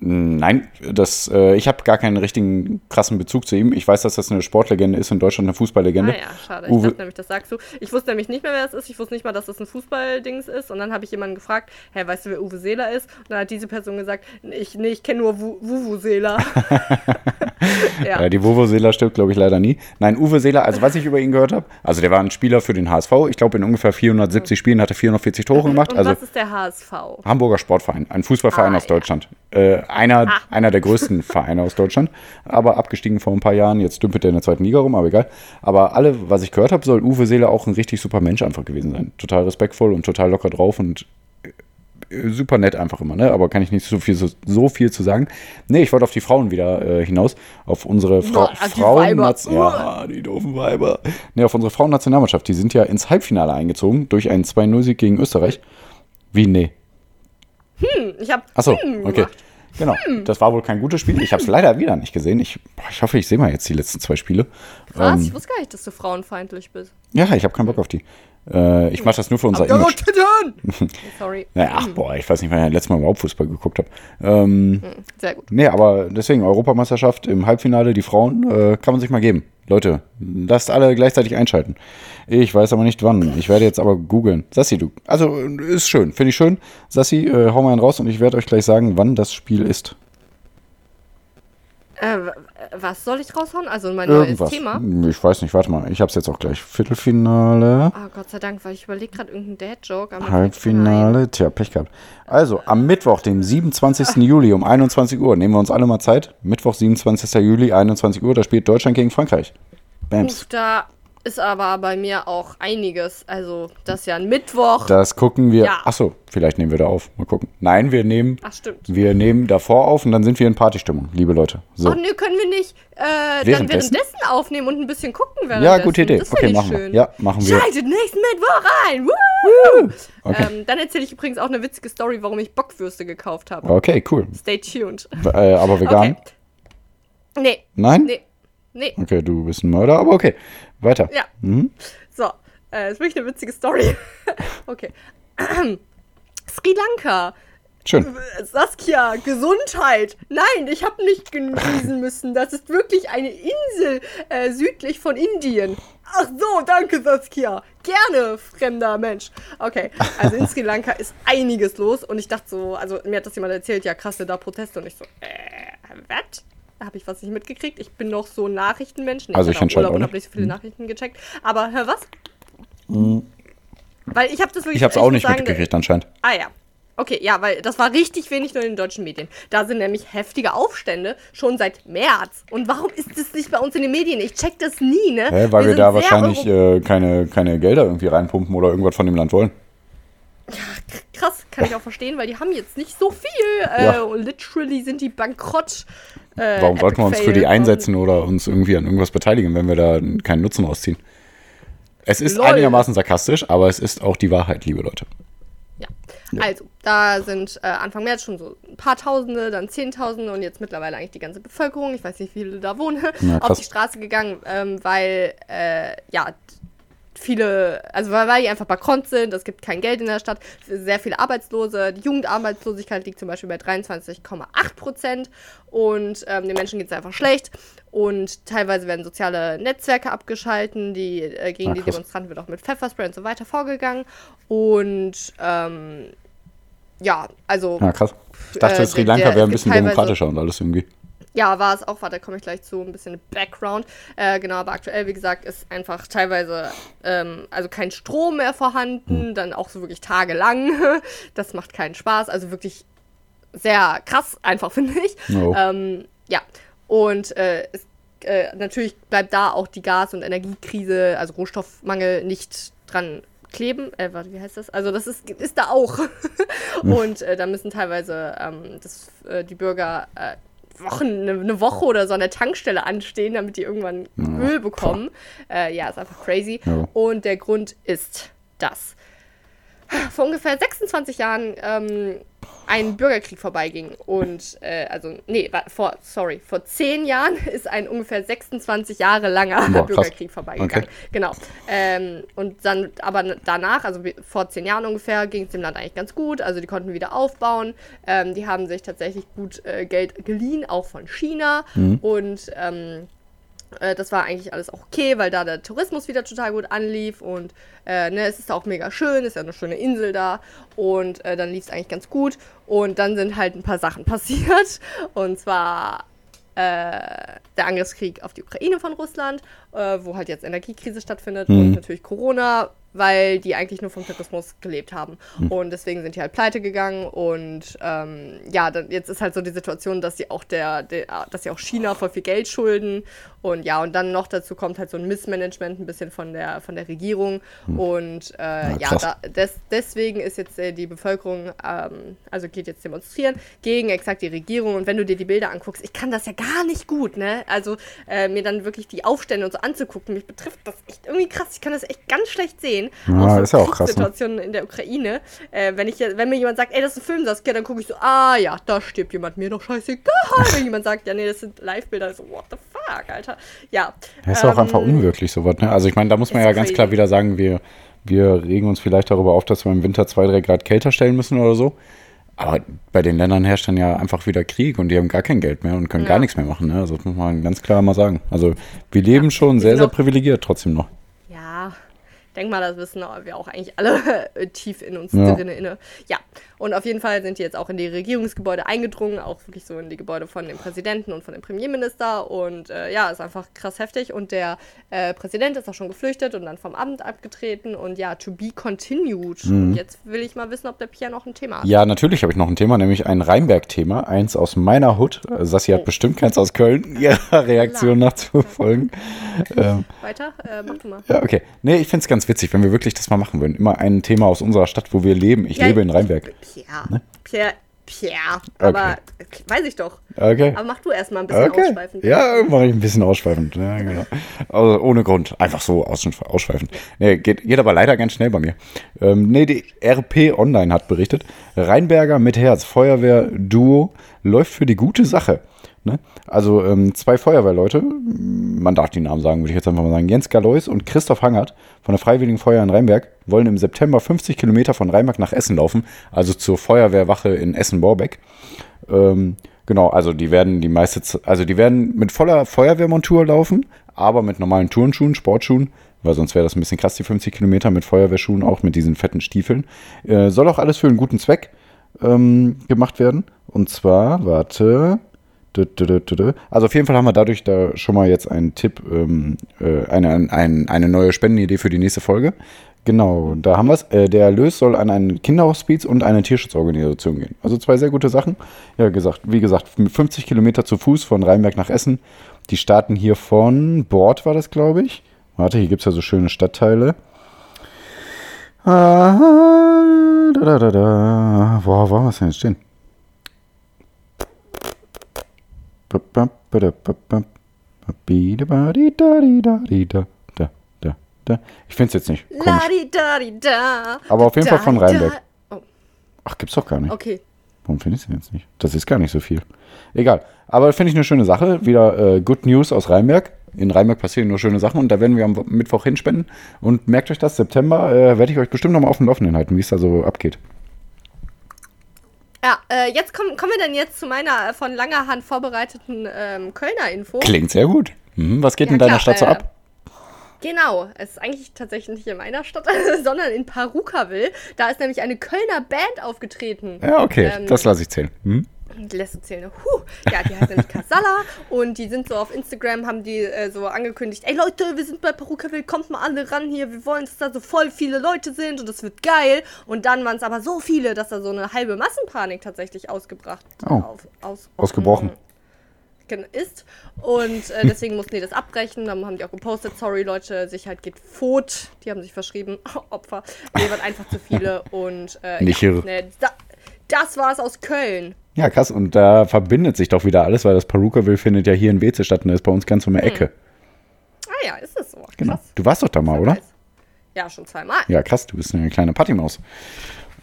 Nein, das, äh, ich habe gar keinen richtigen krassen Bezug zu ihm. Ich weiß, dass das eine Sportlegende ist, in Deutschland eine Fußballlegende. Ah ja, schade. Ich Uwe- dachte nämlich, das sagst du. Ich wusste nämlich nicht mehr, wer das ist. Ich wusste nicht mal, dass das ein Fußballdings ist. Und dann habe ich jemanden gefragt, hä, weißt du, wer Uwe Seeler ist? Und dann hat diese Person gesagt, ich, nee, ich kenne nur Wu- Wuvu Seeler. ja. Die Vuvuzela stirbt, glaube ich, leider nie. Nein, Uwe Seeler, also was ich über ihn gehört habe, also der war ein Spieler für den HSV. Ich glaube, in ungefähr 470 Spielen hat er 440 Tore gemacht. Und Also was ist der HSV? Hamburger Sportverein, ein Fußballverein Ah, aus ja. Deutschland. Äh, einer, Ah. einer der größten Vereine aus Deutschland, aber abgestiegen vor ein paar Jahren. Jetzt dümpelt er in der zweiten Liga rum, aber egal. Aber alle, was ich gehört habe, soll Uwe Seeler auch ein richtig super Mensch einfach gewesen sein. Total respektvoll und total locker drauf und äh, super nett einfach immer, ne? Aber kann ich nicht so viel, so, so viel zu sagen. Nee, ich wollte auf die Frauen wieder äh, hinaus. Auf unsere Na, die Frauen. Ja, die doofen Weiber. Nee, auf unsere Frauennationalmannschaft. Die sind ja ins Halbfinale eingezogen durch einen 2-0-Sieg gegen Österreich. Wie, nee. Ich habe Achso, hm okay. gemacht. Genau, das war wohl kein gutes Spiel. Ich habe es leider wieder nicht gesehen. Ich, boah, ich hoffe, ich sehe mal jetzt die letzten zwei Spiele. Krass, Ähm, ich wusste gar nicht, dass du frauenfeindlich bist. ja, ich habe keinen Bock auf die. Äh, ich mache das nur für unser Image. Sorry. Naja, ach, boah, ich weiß nicht, wann ich das letzte Mal überhaupt Fußball geguckt habe. Ähm, Sehr gut. nee, aber deswegen, Europameisterschaft im Halbfinale, die Frauen, äh, kann man sich mal geben. Leute, lasst alle gleichzeitig einschalten. Ich weiß aber nicht wann. Ich werde jetzt aber googeln. Sassi, du. Also, ist schön. Finde ich schön. Sassi, äh, hau mal einen raus und ich werde euch gleich sagen, wann das Spiel ist. Äh, was soll ich raushauen? Also mein Irgendwas. neues Thema. Ich weiß nicht, warte mal. Ich habe es jetzt auch gleich. Viertelfinale, Oh, Gott sei Dank, weil ich überlege gerade irgendeinen Dad-Joke. Halbfinale. Tja, Pech gehabt. Also, am Mittwoch, dem 27. Juli um 21 Uhr, nehmen wir uns alle mal Zeit. Mittwoch, 27. Juli, 21 Uhr, da spielt Deutschland gegen Frankreich. Bams. Uff, da ist aber bei mir auch einiges. Also, das ist ja ein Mittwoch. Das gucken wir. Ja. Achso, vielleicht nehmen wir da auf. Mal gucken. Nein, wir nehmen, Ach, stimmt. wir nehmen davor auf und dann sind wir in Partystimmung, liebe Leute. So. Ach nö, können wir nicht äh, dann Währenddessen? währenddessen aufnehmen und ein bisschen gucken Ja, währenddessen? gute Idee. Das Okay, machen wir. schön. Ja, machen wir. Schaltet nächsten Mittwoch rein. Woo! Okay. Ähm, dann erzähle ich übrigens auch eine witzige Story, warum ich Bockwürste gekauft habe. Okay, cool. Stay tuned. Äh, aber vegan? Okay. Nee, Nein? nee, nee. Okay, du bist ein Mörder, aber okay. Weiter. Ja. Mhm. So, äh, ist wirklich eine witzige Story. okay. Sri Lanka. Schön. Saskia, Gesundheit. Nein, ich habe nicht genießen müssen. Das ist wirklich eine Insel äh, südlich von Indien. Ach so, danke Saskia. Gerne, fremder Mensch. Okay, also in Sri Lanka ist einiges los und ich dachte so, also mir hat das jemand erzählt, ja krass, da Proteste und ich so, äh, was? Da habe ich was nicht mitgekriegt. Ich bin noch so ein Nachrichtenmensch. Nee, Also ich Urlaub auch nicht. habe nicht so viele Nachrichten gecheckt. Aber hör was? Weil ich habe das wirklich. Ich habe es auch nicht sagen, mitgekriegt anscheinend. Ah ja. Okay, ja, weil das war richtig wenig nur in den deutschen Medien. Da sind nämlich heftige Aufstände schon seit März. Und warum ist das nicht bei uns in den Medien? Ich check das nie, ne? Hä, weil wir, sind da wahrscheinlich äh, keine, keine Gelder irgendwie reinpumpen oder irgendwas von dem Land wollen. Krass, kann ich auch verstehen, weil die haben jetzt nicht so viel. Äh, Ja. literally sind die bankrott. Äh, Warum sollten wir uns für die Fail. einsetzen oder uns irgendwie an irgendwas beteiligen, wenn wir da keinen Nutzen rausziehen? Es ist Lol. einigermaßen sarkastisch, aber es ist auch die Wahrheit, liebe Leute. Ja. Also, da sind äh, Anfang März schon so ein paar Tausende, dann Zehntausende und jetzt mittlerweile eigentlich die ganze Bevölkerung, ich weiß nicht, wie viele da wohnen, Ja, auf die Straße gegangen, ähm, weil, äh, ja, viele, also weil, die einfach bankrott sind, es gibt kein Geld in der Stadt, sehr viele Arbeitslose, die Jugendarbeitslosigkeit liegt zum Beispiel bei 23,8 Prozent und ähm, den Menschen geht es einfach schlecht und teilweise werden soziale Netzwerke abgeschalten, die, äh, gegen Ah, die. Demonstranten wird auch mit Pfefferspray und so weiter vorgegangen und ähm, ja, also Ja, krass. Ich dachte, Äh, Sri Lanka wäre ein bisschen demokratischer und alles irgendwie. Ja, war es auch, warte, da komme ich gleich zu, ein bisschen Background. Äh, genau, aber aktuell, wie gesagt, ist einfach teilweise, ähm, also kein Strom mehr vorhanden, dann auch so wirklich tagelang. Das macht keinen Spaß, also wirklich sehr krass, einfach finde ich. No. Ähm, ja, und äh, es, äh, natürlich bleibt da auch die Gas- und Energiekrise, also Rohstoffmangel, nicht dran kleben. Äh, warte, wie heißt das? Also das ist, ist da auch. und äh, da müssen teilweise ähm, das, äh, die Bürger äh, Wochen, eine, Woche oder so an der Tankstelle anstehen, damit die irgendwann Öl bekommen. Äh, ja, ist einfach crazy. Ja. Und der Grund ist das. Vor ungefähr 26 Jahren ähm, ein Bürgerkrieg vorbeiging. Und, äh, also, nee, vor, sorry, vor zehn Jahren ist ein ungefähr 26 Jahre langer Boah, Bürgerkrieg vorbeigegangen. Okay. Genau. Ähm, und dann, aber danach, also vor zehn Jahren ungefähr, ging es dem Land eigentlich ganz gut. Also, die konnten wieder aufbauen. Ähm, die haben sich tatsächlich gut äh, Geld geliehen, auch von China. Mhm. Und, ähm, äh, das war eigentlich alles auch okay, weil da der Tourismus wieder total gut anlief und äh, ne, es ist auch mega schön, ist ja eine schöne Insel da und äh, dann lief es eigentlich ganz gut und dann sind halt ein paar Sachen passiert und zwar äh, der Angriffskrieg auf die Ukraine von Russland, äh, wo halt jetzt Energiekrise stattfindet mhm. und natürlich Corona, weil die eigentlich nur vom Tourismus gelebt haben. Mhm. Und deswegen sind die halt pleite gegangen. Und ähm, ja, dann, jetzt ist halt so die Situation, dass sie auch der, der, dass sie auch China voll viel Geld schulden. Und ja, und dann noch dazu kommt halt so ein Missmanagement ein bisschen von der, von der Regierung. Mhm. Und äh, ja, ja da, des, deswegen ist jetzt äh, die Bevölkerung, ähm, also geht jetzt demonstrieren gegen exakt die Regierung. Und wenn du dir die Bilder anguckst, ich kann das ja gar nicht gut, ne? Also äh, mir dann wirklich die Aufstände und so anzugucken, mich betrifft das echt irgendwie krass. Ich kann das echt ganz schlecht sehen sehen. Ja, so ist ja auch krass. Ne? Situationen in der Ukraine. Äh, wenn, ich, wenn mir jemand sagt, ey, das ist ein Film, Saskia, dann gucke ich so, ah ja, da stirbt jemand, mir doch scheißegal. wenn jemand sagt, ja, nee, das sind Live-Bilder, so, what the fuck, Alter. Ja. Das ist ähm, auch einfach unwirklich, sowas, ne? Also ich meine, da muss man ja ganz crazy. klar wieder sagen, wir, wir regen uns vielleicht darüber auf, dass wir im Winter zwei, drei Grad kälter stellen müssen oder so. Aber bei den Ländern herrscht dann ja einfach wieder Krieg und die haben gar kein Geld mehr und können ja. gar nichts mehr machen. Ne? Also das muss man ganz klar mal sagen. Also wir leben ja, schon sehr, sehr privilegiert trotzdem noch denke mal, das wissen wir auch eigentlich alle tief in uns ja. drin inne. Ja, und auf jeden Fall sind die jetzt auch in die Regierungsgebäude eingedrungen, auch wirklich so in die Gebäude von dem Präsidenten und von dem Premierminister. Und äh, ja, ist einfach krass heftig. Und der äh, Präsident ist auch schon geflüchtet und dann vom Amt abgetreten. Und ja, to be continued. Mhm. Und jetzt will ich mal wissen, ob der Pierre noch ein Thema hat. Ja, natürlich habe ich noch ein Thema, nämlich ein Rheinberg-Thema. Eins aus meiner Hut. Sassi oh. hat bestimmt keins aus Köln, ihrer Reaktion nachzufolgen. ähm, Weiter? Äh, mach du mal. Ja, okay. Nee, ich finde es ganz witzig, wenn wir wirklich das mal machen würden. Immer ein Thema aus unserer Stadt, wo wir leben. Ich ja, lebe in Rheinberg. Pierre. Ne? Pierre. Pierre. Aber okay. weiß ich doch. Okay. Aber mach du erstmal ein bisschen okay. ausschweifend. Ja, mache ich ein bisschen ausschweifend. Ja, genau. Also ohne Grund. Einfach so ausschweifend. Nee, geht, geht aber leider ganz schnell bei mir. Ähm, nee, die RP Online hat berichtet, Rheinberger mit Herz, Feuerwehr-Duo läuft für die gute Sache. Ne? Also ähm, zwei Feuerwehrleute, man darf die Namen sagen, würde ich jetzt einfach mal sagen, Jens Galois und Christoph Hangert von der Freiwilligen Feuer in Rheinberg wollen im September 50 Kilometer von Rheinberg nach Essen laufen, also zur Feuerwehrwache in Essen-Borbeck. Ähm, genau, also die werden die meiste, also die werden mit voller Feuerwehrmontur laufen, aber mit normalen Turnschuhen, Sportschuhen, weil sonst wäre das ein bisschen krass, die 50 Kilometer mit Feuerwehrschuhen, auch mit diesen fetten Stiefeln. Äh, soll auch alles für einen guten Zweck ähm, gemacht werden. Und zwar, warte, also auf jeden Fall haben wir dadurch da schon mal jetzt einen Tipp, ähm, äh, eine, ein, eine neue Spendenidee für die nächste Folge. Genau, da haben wir es. Äh, der Erlös soll an einen Kinderhospiz und eine Tierschutzorganisation gehen. Also zwei sehr gute Sachen. Ja, gesagt, wie gesagt, 50 Kilometer zu Fuß von Rheinberg nach Essen. Die starten hier von Bord, war das, glaube ich. Warte, hier gibt es ja so schöne Stadtteile. Ah, da, da, da, da. Wo wir es denn jetzt stehen? Ich finde es jetzt nicht. Aber auf jeden Fall von Rheinberg. Oh. Ach, gibt's doch gar nicht. Okay. Warum finde ich es jetzt nicht? Das ist gar nicht so viel. Egal. Aber finde ich eine schöne Sache. Wieder äh, Good News aus Rheinberg. In Rheinberg passieren nur schöne Sachen und da werden wir am Mittwoch hinspenden. Und merkt euch das, September äh, werde ich euch bestimmt nochmal auf dem Laufenden halten, wie es da so abgeht. Ja, äh, jetzt kommen, kommen wir dann jetzt zu meiner äh, von langer Hand vorbereiteten ähm, Kölner Info. Klingt sehr gut. Mhm, was geht ja, in deiner klar, Stadt so äh, ab? Genau, es ist eigentlich tatsächlich nicht in meiner Stadt, sondern in Parukaville. Da ist nämlich eine Kölner Band aufgetreten. Ja, okay, ähm, das lasse ich zählen. Hm? Die lässt du zählen. Huh. Ja, die heißt nämlich Casala und die sind so auf Instagram, haben die äh, so angekündigt, ey Leute, wir sind bei Perukaville, kommt mal alle ran hier, wir wollen, dass da so voll viele Leute sind und das wird geil. Und dann waren es aber so viele, dass da so eine halbe Massenpanik tatsächlich ausgebracht oh. auf, aus, Ausgebrochen ist. Und äh, deswegen mussten die das abbrechen. Dann haben die auch gepostet, sorry Leute, Sicherheit geht fort. Die haben sich verschrieben, Opfer. Nee, waren einfach zu viele. Und äh, Nicht ja, ne, da, das war es aus Köln. Ja, krass. Und da verbindet sich doch wieder alles, weil das Perukaville findet ja hier in Weze statt und ist bei uns ganz um die hm. Ecke. Ah ja, ist das so. Krass. Genau. Du warst doch da mal, oder? Ja, schon zweimal. Ja, krass. Du bist eine kleine Partymaus.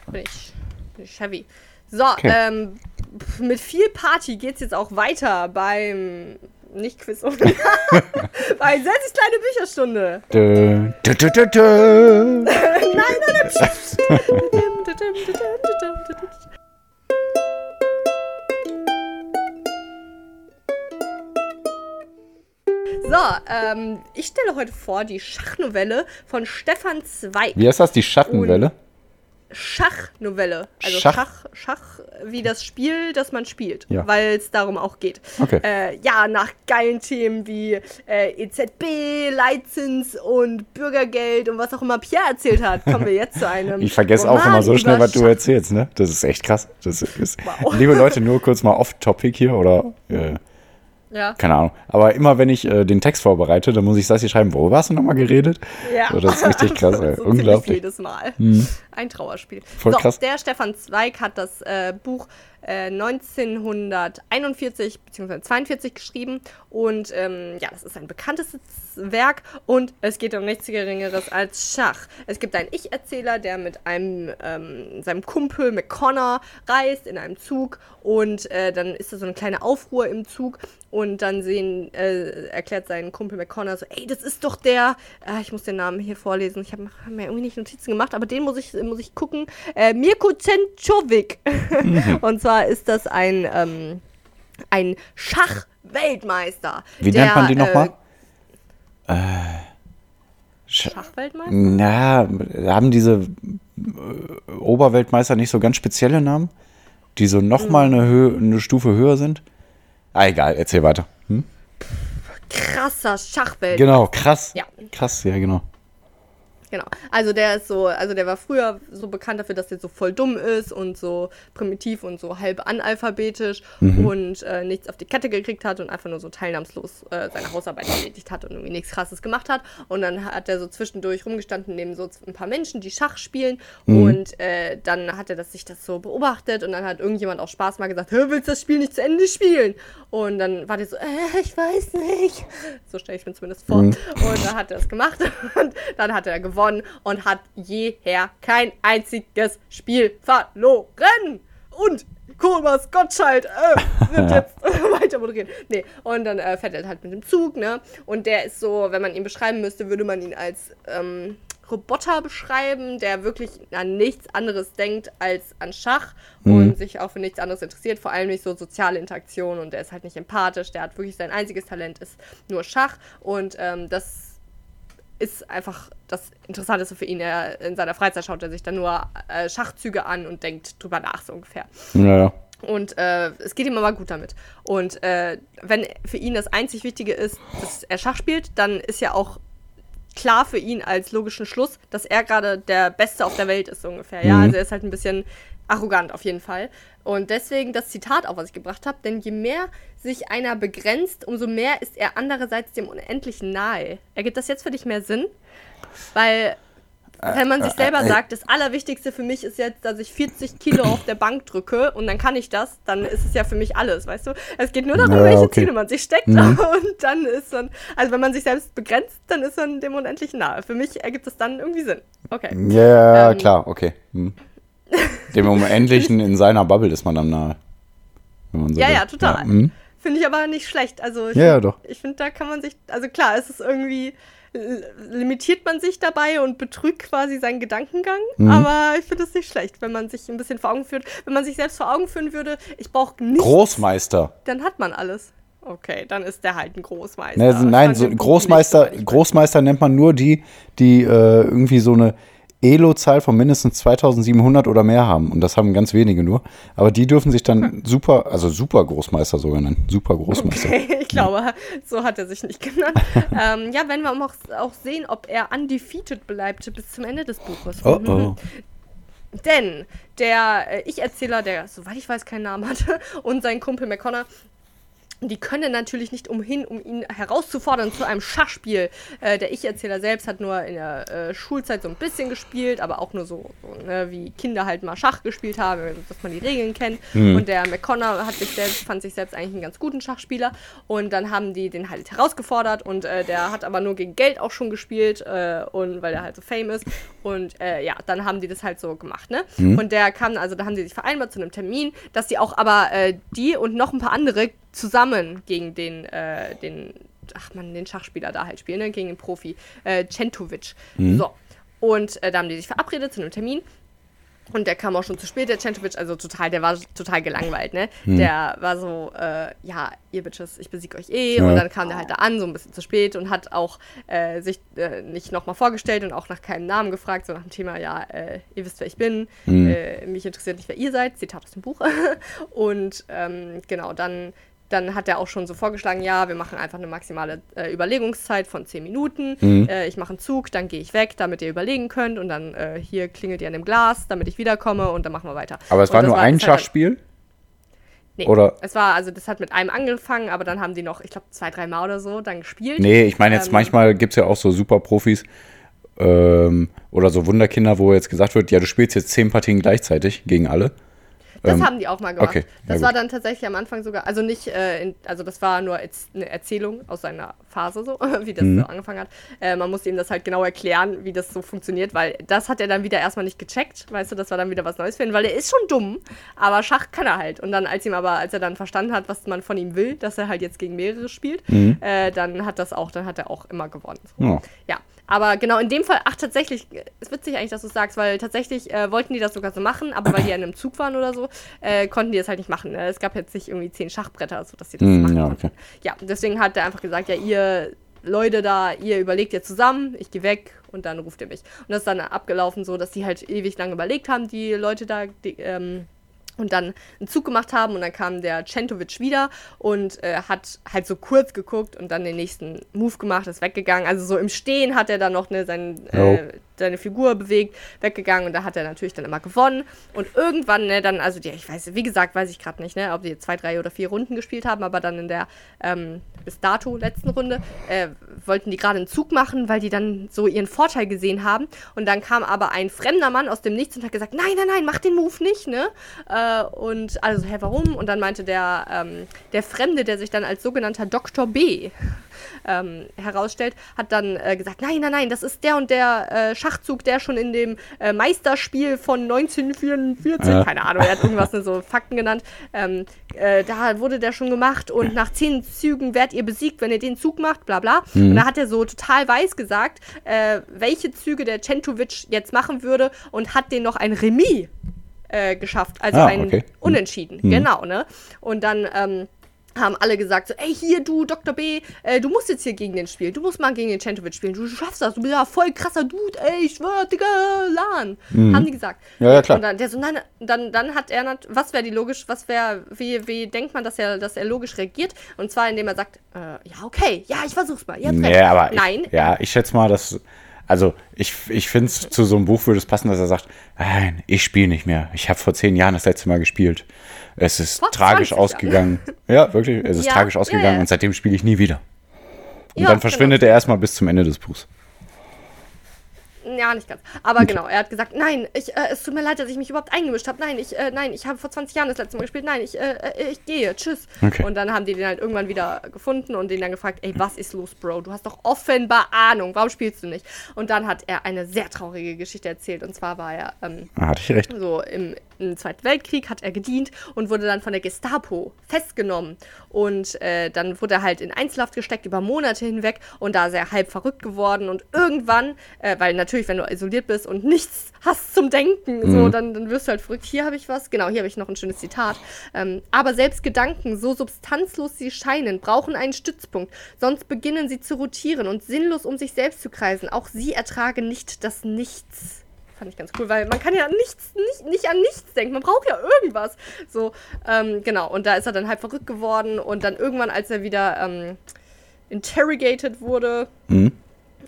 Bin ich, bin ich heavy. So, ähm, pf, mit viel Party geht's jetzt auch weiter beim nicht Quiz bei 60 kleine Bücherstunde. Dö, dö, dö, dö, dö. nein, nein, nein. So, ähm, ich stelle heute vor die Schachnovelle von Stefan Zweig. Wie heißt das, die Schattenwelle? Schachnovelle. Also Schach? Schach. Schach, wie das Spiel, das man spielt, Ja. weil es darum auch geht. Okay. Äh, ja, nach geilen Themen wie äh, EZB, Leitzins und Bürgergeld und was auch immer Pierre erzählt hat, kommen wir jetzt zu einem. Ich vergesse auch immer so schnell, was du erzählst, ne? Das ist echt krass. Das ist, Wow. Liebe Leute, nur kurz mal off-topic hier oder äh, Ja. keine Ahnung. Aber immer wenn ich äh, den Text vorbereite, dann muss ich Sassi schreiben, worüber hast du nochmal geredet? Ja. So, das ist richtig krass. So Unglaublich. Mhm. jedes Mal. Ein Trauerspiel. Voll so, krass. der Stefan Zweig hat das äh, Buch äh, 1941 bzw. 42 geschrieben und ähm, ja, das ist ein bekanntes Werk und es geht um nichts Geringeres als Schach. Es gibt einen Ich-Erzähler, der mit einem ähm, seinem Kumpel McConnor reist in einem Zug und äh, dann ist da so eine kleine Aufruhr im Zug und dann sehen, äh, erklärt sein Kumpel McConnor so, ey, das ist doch der, äh, ich muss den Namen hier vorlesen, ich habe hab mir irgendwie nicht Notizen gemacht, aber den muss ich, muss ich gucken, äh, Mirko Cencovic. und zwar ist das ein, ähm, ein Schachweltmeister. Wie der, nennt man die äh, nochmal? Schachweltmeister? Na, haben diese äh, Oberweltmeister nicht so ganz spezielle Namen? Die so nochmal eine, Höhe, eine Stufe höher sind? Ah, egal, erzähl weiter. Hm? Krasser Schachweltmeister. Genau, krass. Ja. Krass, ja, genau. Genau. Also der ist so, also der war früher so bekannt dafür, dass der so voll dumm ist und so primitiv und so halb analphabetisch und äh, nichts auf die Kette gekriegt hat und einfach nur so teilnahmslos äh, seine Hausarbeit erledigt hat und irgendwie nichts krasses gemacht hat. Und dann hat er so zwischendurch rumgestanden neben so ein paar Menschen, die Schach spielen. Und äh, dann hat er das, sich das so beobachtet und dann hat irgendjemand auch Spaß mal gesagt, willst du das Spiel nicht zu Ende spielen? Und dann war der so, äh, ich weiß nicht. So stelle ich mir zumindest vor. Und dann hat er es gemacht und dann hat er gewonnen und hat jeher kein einziges Spiel verloren. Und Thomas Gottschalk äh, wird jetzt weiter moderieren. Nee, und dann äh, fährt er halt mit dem Zug, ne? Und der ist so, wenn man ihn beschreiben müsste, würde man ihn als ähm, Roboter beschreiben, der wirklich an nichts anderes denkt als an Schach und sich auch für nichts anderes interessiert, vor allem nicht so soziale Interaktion und der ist halt nicht empathisch, der hat wirklich sein einziges Talent ist nur Schach und ähm, das ist einfach das Interessanteste für ihn. Er, in seiner Freizeit schaut er sich dann nur äh, Schachzüge an und denkt drüber nach, so ungefähr. Ja, ja. Und äh, es geht ihm aber gut damit. Und äh, wenn für ihn das einzig Wichtige ist, dass er Schach spielt, dann ist ja auch klar für ihn als logischen Schluss, dass er gerade der Beste auf der Welt ist, so ungefähr. Ja, Mhm. also er ist halt ein bisschen arrogant auf jeden Fall. Und deswegen das Zitat auch, was ich gebracht habe, denn je mehr sich einer begrenzt, umso mehr ist er andererseits dem Unendlichen nahe. Ergibt das jetzt für dich mehr Sinn? Weil, wenn man sich selber äh, sagt, das Allerwichtigste für mich ist jetzt, dass ich 40 Kilo auf der Bank drücke und dann kann ich das, dann ist es ja für mich alles, weißt du? Es geht nur darum, Ja, welche okay. Ziele man sich steckt und dann ist man, also wenn man sich selbst begrenzt, dann ist man dem Unendlichen nahe. Für mich ergibt es dann irgendwie Sinn. Okay. Ja, Ähm. klar, okay. Hm. Dem Unendlichen in seiner Bubble ist man dann nahe. So Ja, will. ja, total. hm. Finde ich aber nicht schlecht. Also ich Ja, ja. Ich finde, da kann man sich, also klar, es ist irgendwie, limitiert man sich dabei und betrügt quasi seinen Gedankengang, Mhm. aber ich finde es nicht schlecht, wenn man sich ein bisschen vor Augen führt. Wenn man sich selbst vor Augen führen würde, ich brauche nichts, Großmeister. dann hat man alles. Okay, dann ist der halt ein Großmeister. Ne, nein, so Großmeister, Großmeister nennt man nur die, die äh, irgendwie so eine Elo-Zahl von mindestens 2700 oder mehr haben. Und das haben ganz wenige nur. Aber die dürfen sich dann super, also super Großmeister sogar nennen. Super Großmeister. Okay, ich glaube, so hat er sich nicht genannt. ähm, ja, wenn wir auch, auch sehen, ob er undefeated bleibt bis zum Ende des Buches. Oh oh. Denn der äh, Ich-Erzähler, der, soweit ich weiß, keinen Namen hatte, und sein Kumpel McConnor, Und die können natürlich nicht umhin, um ihn herauszufordern zu einem Schachspiel. Äh, der Ich-Erzähler selbst hat nur in der äh, Schulzeit so ein bisschen gespielt, aber auch nur so, so ne, wie Kinder halt mal Schach gespielt haben, dass man die Regeln kennt. Mhm. Und der McConnor hat sich selbst, fand sich selbst eigentlich einen ganz guten Schachspieler. Und dann haben die den halt herausgefordert und äh, der hat aber nur gegen Geld auch schon gespielt äh, und weil der halt so fame ist. Und äh, ja, dann haben die das halt so gemacht, ne? Mhm. Und der kam, also da haben die sich vereinbart zu einem Termin, dass die auch aber äh, die und noch ein paar andere zusammen gegen den, äh, den, ach man, den Schachspieler da halt spielen, ne? gegen den Profi, äh, Centovic. Mhm. So. Und äh, da haben die sich verabredet zu einem Termin. Und der kam auch schon zu spät, der Centovic, also total, der war total gelangweilt, ne? Hm. Der war so, äh, ja, ihr Bitches, ich besiege euch eh. Ja. Und dann kam der halt da an, so ein bisschen zu spät und hat auch äh, sich äh, nicht nochmal vorgestellt und auch nach keinem Namen gefragt, so nach dem Thema, ja, äh, ihr wisst, wer ich bin, hm. Mich interessiert nicht, wer ihr seid, Zitat aus dem Buch. und ähm, genau, dann dann hat er auch schon so vorgeschlagen, ja, wir machen einfach eine maximale äh, Überlegungszeit von 10 Minuten. Mhm. Äh, ich mache einen Zug, dann gehe ich weg, damit ihr überlegen könnt. Und dann äh, hier klingelt ihr an dem Glas, damit ich wiederkomme und dann machen wir weiter. Aber es war nur war, ein Schachspiel? Nee, oder? es war, also das hat mit einem angefangen, aber dann haben die noch, ich glaube, zwei, drei Mal oder so dann gespielt. Nee, ich meine jetzt ähm, manchmal gibt es ja auch so Superprofis ähm, oder so Wunderkinder, wo jetzt gesagt wird, ja, du spielst jetzt zehn Partien gleichzeitig gegen alle. Das ähm, haben die auch mal gemacht. Okay, das war dann tatsächlich am Anfang sogar, also nicht, äh, in, also das war nur eine Erzählung aus seiner Phase so, wie das mhm. so angefangen hat. Äh, man musste ihm das halt genau erklären, wie das so funktioniert, weil das hat er dann wieder erstmal nicht gecheckt, weißt du, das war dann wieder was Neues für ihn, weil er ist schon dumm, aber Schach kann er halt. Und dann, als ihm aber, als er dann verstanden hat, was man von ihm will, dass er halt jetzt gegen mehrere spielt, mhm. äh, dann hat das auch, dann hat er auch immer gewonnen. So. Oh. Ja. Aber genau in dem Fall, ach tatsächlich, ist witzig eigentlich, dass du es sagst, weil tatsächlich äh, wollten die das sogar so machen, aber weil die ja in einem Zug waren oder so, äh, konnten die das halt nicht machen. Ne? Es gab jetzt nicht irgendwie zehn Schachbretter, sodass sie das mm, machen ja. Okay. Ja, deswegen hat er einfach gesagt, ja, ihr Leute da, ihr überlegt jetzt zusammen, ich gehe weg und dann ruft ihr mich. Und das ist dann abgelaufen so, dass die halt ewig lang überlegt haben, die Leute da, die, ähm, und dann einen Zug gemacht haben und dann kam der Centovic wieder und äh, hat halt so kurz geguckt und dann den nächsten Move gemacht, ist weggegangen. Also so im Stehen hat er dann noch ne, sein, äh, seine Figur bewegt, weggegangen und da hat er natürlich dann immer gewonnen. Und irgendwann, ne, dann, also die, ich weiß, wie gesagt, weiß ich gerade nicht, ne, ob die zwei, drei oder vier Runden gespielt haben, aber dann in der ähm, bis dato letzten Runde äh, wollten die gerade einen Zug machen, weil die dann so ihren Vorteil gesehen haben. Und dann kam aber ein fremder Mann aus dem Nichts und hat gesagt, nein, nein, nein, mach den Move nicht, ne? Äh, und also, hä, warum? Und dann meinte der, ähm, der Fremde, der sich dann als sogenannter Dr. B ähm, herausstellt, hat dann äh, gesagt, nein, nein, nein, das ist der und der äh, Schachzug, der schon in dem äh, Meisterspiel von 1944, ja. keine Ahnung, er hat irgendwas so Fakten genannt, ähm, äh, da wurde der schon gemacht und nach zehn Zügen werdet ihr besiegt, wenn ihr den Zug macht, bla bla. Mhm. Und da hat er so total weiß gesagt, äh, welche Züge der Centovic jetzt machen würde und hat den noch ein Remis äh, geschafft, also ah, ein okay. Unentschieden, mhm. genau, ne? Und dann ähm, haben alle gesagt, so, ey, hier, du, Dr. B, äh, du musst jetzt hier gegen den spielen. Du musst mal gegen den Centovic spielen. Du schaffst das. Du bist ja voll krasser Dude, ey, ich schwör, Digga, Lan. Mhm. Haben die gesagt. Ja, ja, klar. Und dann, der so, nein, dann, dann hat er, was wäre die logisch, was wäre, wie, wie denkt man, dass er, dass er logisch reagiert? Und zwar, indem er sagt, äh, ja, okay, ja, ich versuch's mal. nee, aber nein. Ich, ja, ich schätze mal, dass, also ich, ich finde es zu so einem Buch würde es passen, dass er sagt, nein, ich spiele nicht mehr. Ich habe vor zehn Jahren das letzte Mal gespielt. Es ist Vor tragisch ausgegangen. Ja, wirklich. Es ist ja, tragisch ausgegangen ja, ja. und seitdem spiele ich nie wieder. Und dann verschwindet genau. er erstmal bis zum Ende des Buchs. Ja, nicht ganz. Aber okay. genau, er hat gesagt, nein, ich, äh, es tut mir leid, dass ich mich überhaupt eingemischt habe. Nein, ich, äh, nein, ich habe vor 20 Jahren das letzte Mal gespielt. Nein, ich, äh, äh, ich gehe. Tschüss. Okay. Und dann haben die den halt irgendwann wieder gefunden und den dann gefragt, ey, was ist los, Bro? Du hast doch offenbar Ahnung. Warum spielst du nicht? Und dann hat er eine sehr traurige Geschichte erzählt. Und zwar war er ähm, ah, hatte ich recht. so im, im Zweiten Weltkrieg hat er gedient und wurde dann von der Gestapo festgenommen. Und äh, dann wurde er halt in Einzelhaft gesteckt über Monate hinweg und da ist er halb verrückt geworden. Und irgendwann, äh, weil natürlich, wenn du isoliert bist und nichts hast zum Denken, mhm. so, dann, dann wirst du halt verrückt. Hier habe ich was, genau, hier habe ich noch ein schönes Zitat. Ähm, aber selbst Gedanken, so substanzlos sie scheinen, brauchen einen Stützpunkt. Sonst beginnen sie zu rotieren und sinnlos um sich selbst zu kreisen. Auch sie ertragen nicht das Nichts fand ich ganz cool, weil man kann ja nichts, nicht, nicht an nichts denken. Man braucht ja irgendwas. So, ähm, genau. Und da ist er dann halb verrückt geworden und dann irgendwann, als er wieder ähm, interrogated wurde, mhm.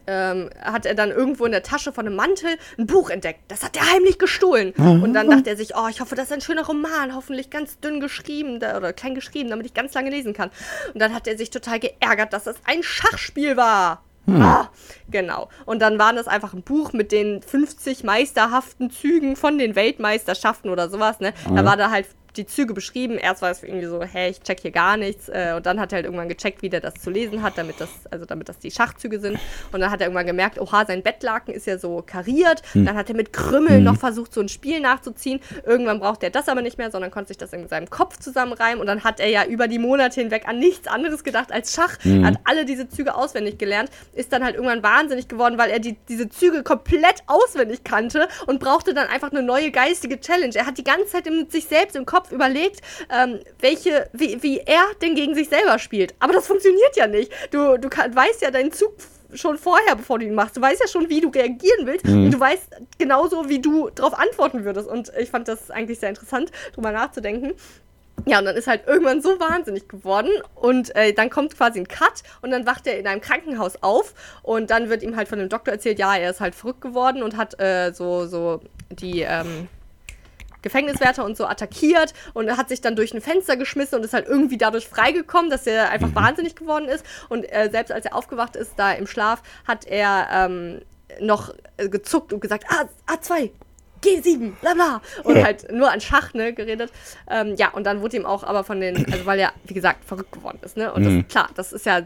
ähm, hat er dann irgendwo in der Tasche von einem Mantel ein Buch entdeckt. Das hat er heimlich gestohlen. Und dann dachte er sich, oh, ich hoffe, das ist ein schöner Roman, hoffentlich ganz dünn geschrieben oder klein geschrieben, damit ich ganz lange lesen kann. Und dann hat er sich total geärgert, dass das ein Schachspiel war. Hm. Ah, genau. Und dann war das einfach ein Buch mit den 50 meisterhaften Zügen von den Weltmeisterschaften oder sowas, ne? Da war da halt die Züge beschrieben. Erst war es irgendwie so, hey, ich check hier gar nichts. Äh, und dann hat er halt irgendwann gecheckt, wie der das zu lesen hat, damit das, also damit das die Schachzüge sind. Und dann hat er irgendwann gemerkt, oha, sein Bettlaken ist ja so kariert. Hm. Dann hat er mit Krümmeln hm. noch versucht, so ein Spiel nachzuziehen. Irgendwann braucht er das aber nicht mehr, sondern konnte sich das in seinem Kopf zusammenreimen. Und dann hat er ja über die Monate hinweg an nichts anderes gedacht als Schach. Hm. Hat alle diese Züge auswendig gelernt, ist dann halt irgendwann wahnsinnig geworden, weil er die, diese Züge komplett auswendig kannte und brauchte dann einfach eine neue geistige Challenge. Er hat die ganze Zeit mit sich selbst im Kopf überlegt, ähm, welche, wie, wie er denn gegen sich selber spielt. Aber das funktioniert ja nicht. Du, du kann, weißt ja deinen Zug schon vorher, bevor du ihn machst. Du weißt ja schon, wie du reagieren willst mhm. und du weißt genauso, wie du darauf antworten würdest. Und ich fand das eigentlich sehr interessant, drüber nachzudenken. Ja, und dann ist halt irgendwann so wahnsinnig geworden und äh, dann kommt quasi ein Cut und dann wacht er in einem Krankenhaus auf und dann wird ihm halt von dem Doktor erzählt, ja, er ist halt verrückt geworden und hat äh, so, so die, ähm, Gefängniswärter und so attackiert und hat sich dann durch ein Fenster geschmissen und ist halt irgendwie dadurch freigekommen, dass er einfach mhm. wahnsinnig geworden ist. Und äh, selbst als er aufgewacht ist, da im Schlaf, hat er ähm, noch äh, gezuckt und gesagt, A, A2, G7, bla bla. Und halt nur an Schach, ne, geredet. Ähm, ja, und dann wurde ihm auch aber von den, also weil er, wie gesagt, verrückt geworden ist, ne? Und mhm. das, klar, das ist ja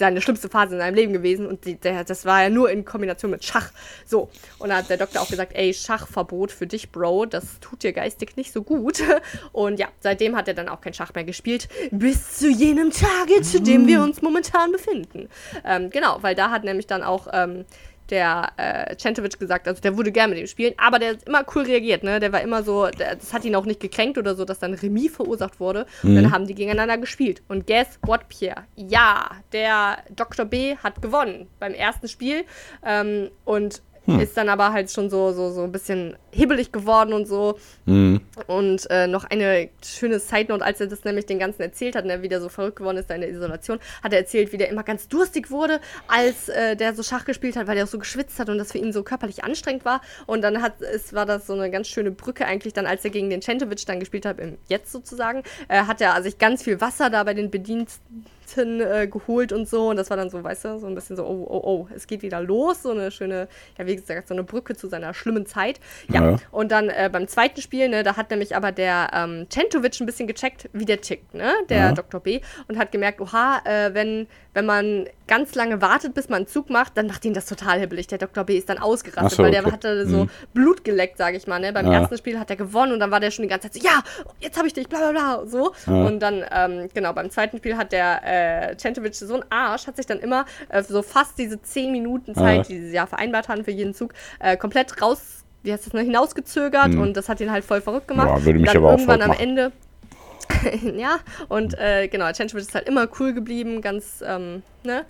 seine schlimmste Phase in seinem Leben gewesen und die, der, das war ja nur in Kombination mit Schach. So, und da hat der Doktor auch gesagt, ey, Schachverbot für dich, Bro, das tut dir geistig nicht so gut. Und ja, seitdem hat er dann auch kein Schach mehr gespielt, bis zu jenem Tage, zu dem wir uns momentan befinden. Ähm, genau, weil da hat nämlich dann auch ähm, der äh, Centovic gesagt, also der würde gerne mit ihm spielen, aber der hat immer cool reagiert, ne? Der war immer so, der, das hat ihn auch nicht gekränkt oder so, dass dann Remis verursacht wurde. Mhm. Und dann haben die gegeneinander gespielt. Und guess what, Pierre? Ja, der Dr. B hat gewonnen beim ersten Spiel. Ähm, und hm. Ist dann aber halt schon so, so, so ein bisschen hibbelig geworden und so. Mhm. Und äh, noch eine schöne Side-Note, als er das nämlich den ganzen erzählt hat, und er wieder so verrückt geworden ist in der Isolation, hat er erzählt, wie der immer ganz durstig wurde, als äh, der so Schach gespielt hat, weil er auch so geschwitzt hat und das für ihn so körperlich anstrengend war. Und dann hat, es war das so eine ganz schöne Brücke eigentlich dann, als er gegen den Centovic dann gespielt hat, im Jetzt sozusagen, äh, hat er sich ganz viel Wasser da bei den Bediensten äh, geholt und so. Und das war dann so, weißt du, so ein bisschen so, oh, oh, oh, es geht wieder los. So eine schöne, ja, wie gesagt, so eine Brücke zu seiner schlimmen Zeit. Ja. ja. Und dann äh, beim zweiten Spiel, ne, da hat nämlich aber der ähm, Centovic ein bisschen gecheckt, wie der tickt, ne, der ja. Dr. B. Und hat gemerkt, oha, äh, wenn, wenn man ganz lange wartet, bis man einen Zug macht, dann macht ihn das total hibbelig. Der Dr. B ist dann ausgerastet, so, weil der okay. hatte so mhm. Blut geleckt, sage ich mal. Ne? Beim ja. ersten Spiel hat er gewonnen und dann war der schon die ganze Zeit so, ja, jetzt habe ich dich, bla bla bla, so. Ja. Und dann, ähm, genau, beim zweiten Spiel hat der äh, Centovic so ein Arsch, hat sich dann immer äh, so fast diese 10 Minuten Zeit, ja. die sie ja vereinbart hatten für jeden Zug, äh, komplett raus, wie heißt das, noch hinausgezögert mhm. und das hat ihn halt voll verrückt gemacht. Ja, würde mich dann aber irgendwann am Ende ja, und äh, genau, Changewood ist halt immer cool geblieben, ganz, ähm, ne?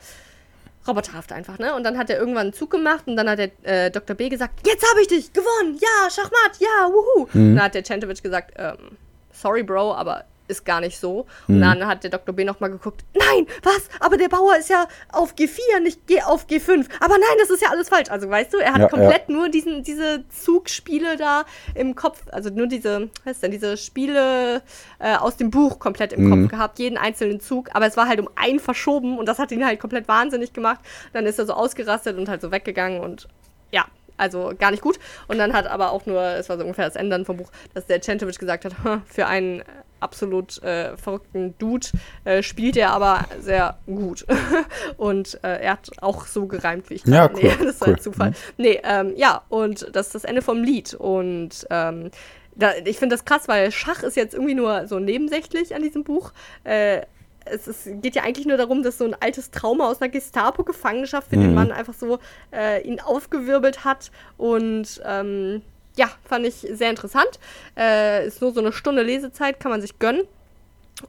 Roboterhaft einfach, ne? Und dann hat er irgendwann einen Zug gemacht und dann hat der äh, Dr. B gesagt, jetzt habe ich dich, gewonnen, ja, Schachmat, ja, wuhu. Mhm. Und dann hat der Centovic gesagt, ähm, sorry, Bro, aber ist gar nicht so. Und mhm. dann hat der Dr. B nochmal geguckt, nein, was? Aber der Bauer ist ja auf G4, nicht G auf G5. Aber nein, das ist ja alles falsch. Also weißt du, er hat ja, komplett ja. nur diesen, diese Zugspiele da im Kopf, also nur diese, was ist denn, diese Spiele äh, aus dem Buch komplett im mhm. Kopf gehabt, jeden einzelnen Zug. Aber es war halt um einen verschoben und das hat ihn halt komplett wahnsinnig gemacht. Dann ist er so ausgerastet und halt so weggegangen und ja, also gar nicht gut. Und dann hat aber auch nur, es war so ungefähr das Ende vom Buch, dass der Centovic gesagt hat, für einen absolut äh, verrückten Dude äh, spielt er aber sehr gut. und äh, er hat auch so gereimt, wie ich Ja, cool. Nee, das ist cool. ein Zufall. Mhm. Nee, ähm, ja, und das ist das Ende vom Lied. Und ähm, da, ich finde das krass, weil Schach ist jetzt irgendwie nur so nebensächlich an diesem Buch. Äh, es ist, geht ja eigentlich nur darum, dass so ein altes Trauma aus einer Gestapo-Gefangenschaft für mhm. den Mann einfach so äh, ihn aufgewirbelt hat und ähm, ja, fand ich sehr interessant. Äh, ist nur so eine Stunde Lesezeit, kann man sich gönnen.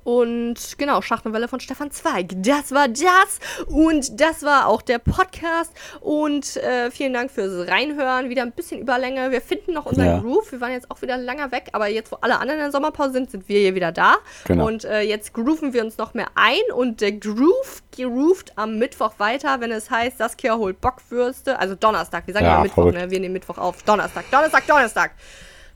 Und genau, Schachnovelle von Stefan Zweig. Das war das. Und das war auch der Podcast. Und äh, vielen Dank fürs Reinhören. Wieder ein bisschen Überlänge. Wir finden noch unseren Ja. Groove. Wir waren jetzt auch wieder länger weg. Aber jetzt, wo alle anderen in der Sommerpause sind, sind wir hier wieder da. Genau. Und äh, jetzt grooven wir uns noch mehr ein. Und der Groove groovt am Mittwoch weiter, wenn es heißt, Saskia holt Bockwürste. Also Donnerstag. Wir sagen Ja, ja, Mittwoch, ne? Wir nehmen Mittwoch auf. Donnerstag, Donnerstag, Donnerstag.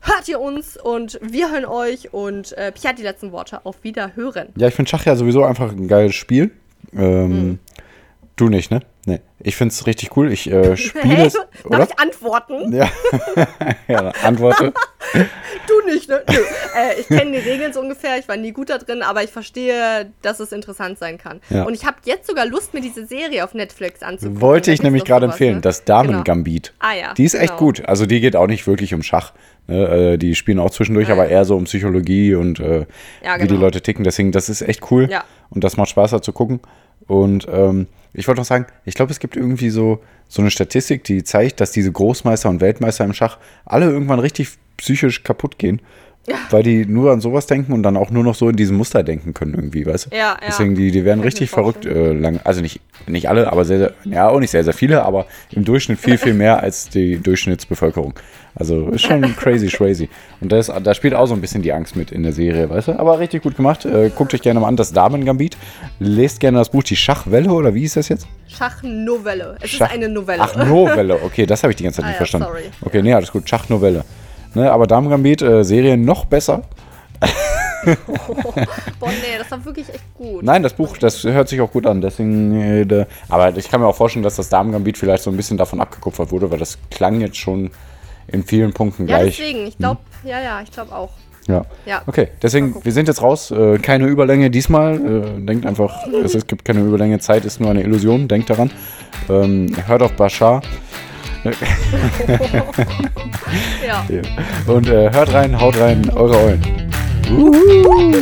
Hört ihr uns und wir hören euch. Und äh, Pia hat die letzten Worte. Auf Wiederhören. Ja, ich finde Schach ja sowieso einfach ein geiles Spiel. Ähm, Mhm. Du nicht, ne? Nee. Ich finde es richtig cool. Ich äh, spiele es. Darf ich antworten? Ja. ja, antworte. Du nicht, ne? Äh, ich kenne die Regeln so ungefähr, ich war nie gut da drin, aber ich verstehe, dass es interessant sein kann. Ja. Und ich habe jetzt sogar Lust, mir diese Serie auf Netflix anzugucken. Wollte ich nämlich gerade empfehlen. ne? Das Genau. Damen-Gambit. Ah ja, Die ist echt genau. gut. Also die geht auch nicht wirklich um Schach. Ne? Äh, Die spielen auch zwischendurch, Ja. aber eher so um Psychologie und äh, Ja, wie die genau. Leute ticken. Deswegen, das ist echt cool. Ja. Und das macht Spaß, da zu gucken. Und ähm, ich wollte noch sagen, ich glaube, es gibt irgendwie so, so eine Statistik, die zeigt, dass diese Großmeister und Weltmeister im Schach alle irgendwann richtig psychisch kaputt gehen. Weil die nur an sowas denken und dann auch nur noch so in diesem Muster denken können irgendwie, weißt du? Ja, ja. Deswegen, die, die werden richtig verrückt äh, lang. Also nicht, nicht alle, aber sehr, sehr, ja, auch nicht sehr, sehr viele, aber im Durchschnitt viel, viel mehr als die Durchschnittsbevölkerung. Also ist schon crazy, crazy. Und das, da spielt auch so ein bisschen die Angst mit in der Serie, weißt du? Aber richtig gut gemacht. Äh, guckt euch gerne mal an, das Damen-Gambit. Lest gerne das Buch Die Schachwelle, oder wie ist das jetzt? Schachnovelle. Es Schach- ist eine Novelle. Ach, Novelle. Okay, das habe ich die ganze Zeit Ah nicht ja, verstanden. sorry. Okay, nee, alles gut. Schachnovelle. Ne, aber Damen-Gambit, äh, Serie noch besser. Boah, nee, das war wirklich echt gut. Nein, das Buch, das hört sich auch gut an. Deswegen, äh, aber ich kann mir auch vorstellen, dass das Damen-Gambit vielleicht so ein bisschen davon abgekupfert wurde, weil das klang jetzt schon in vielen Punkten ja, gleich. deswegen. Ich glaube, ja, ja, ich glaube auch. Ja. Ja. Okay, deswegen, wir sind jetzt raus. Äh, keine Überlänge diesmal. Äh, denkt einfach, es, es gibt keine Überlänge. Zeit ist nur eine Illusion. Denkt daran. Ähm, hört auf Bashar. Ja. Und äh, hört rein, haut rein, eure Eulen. Oh.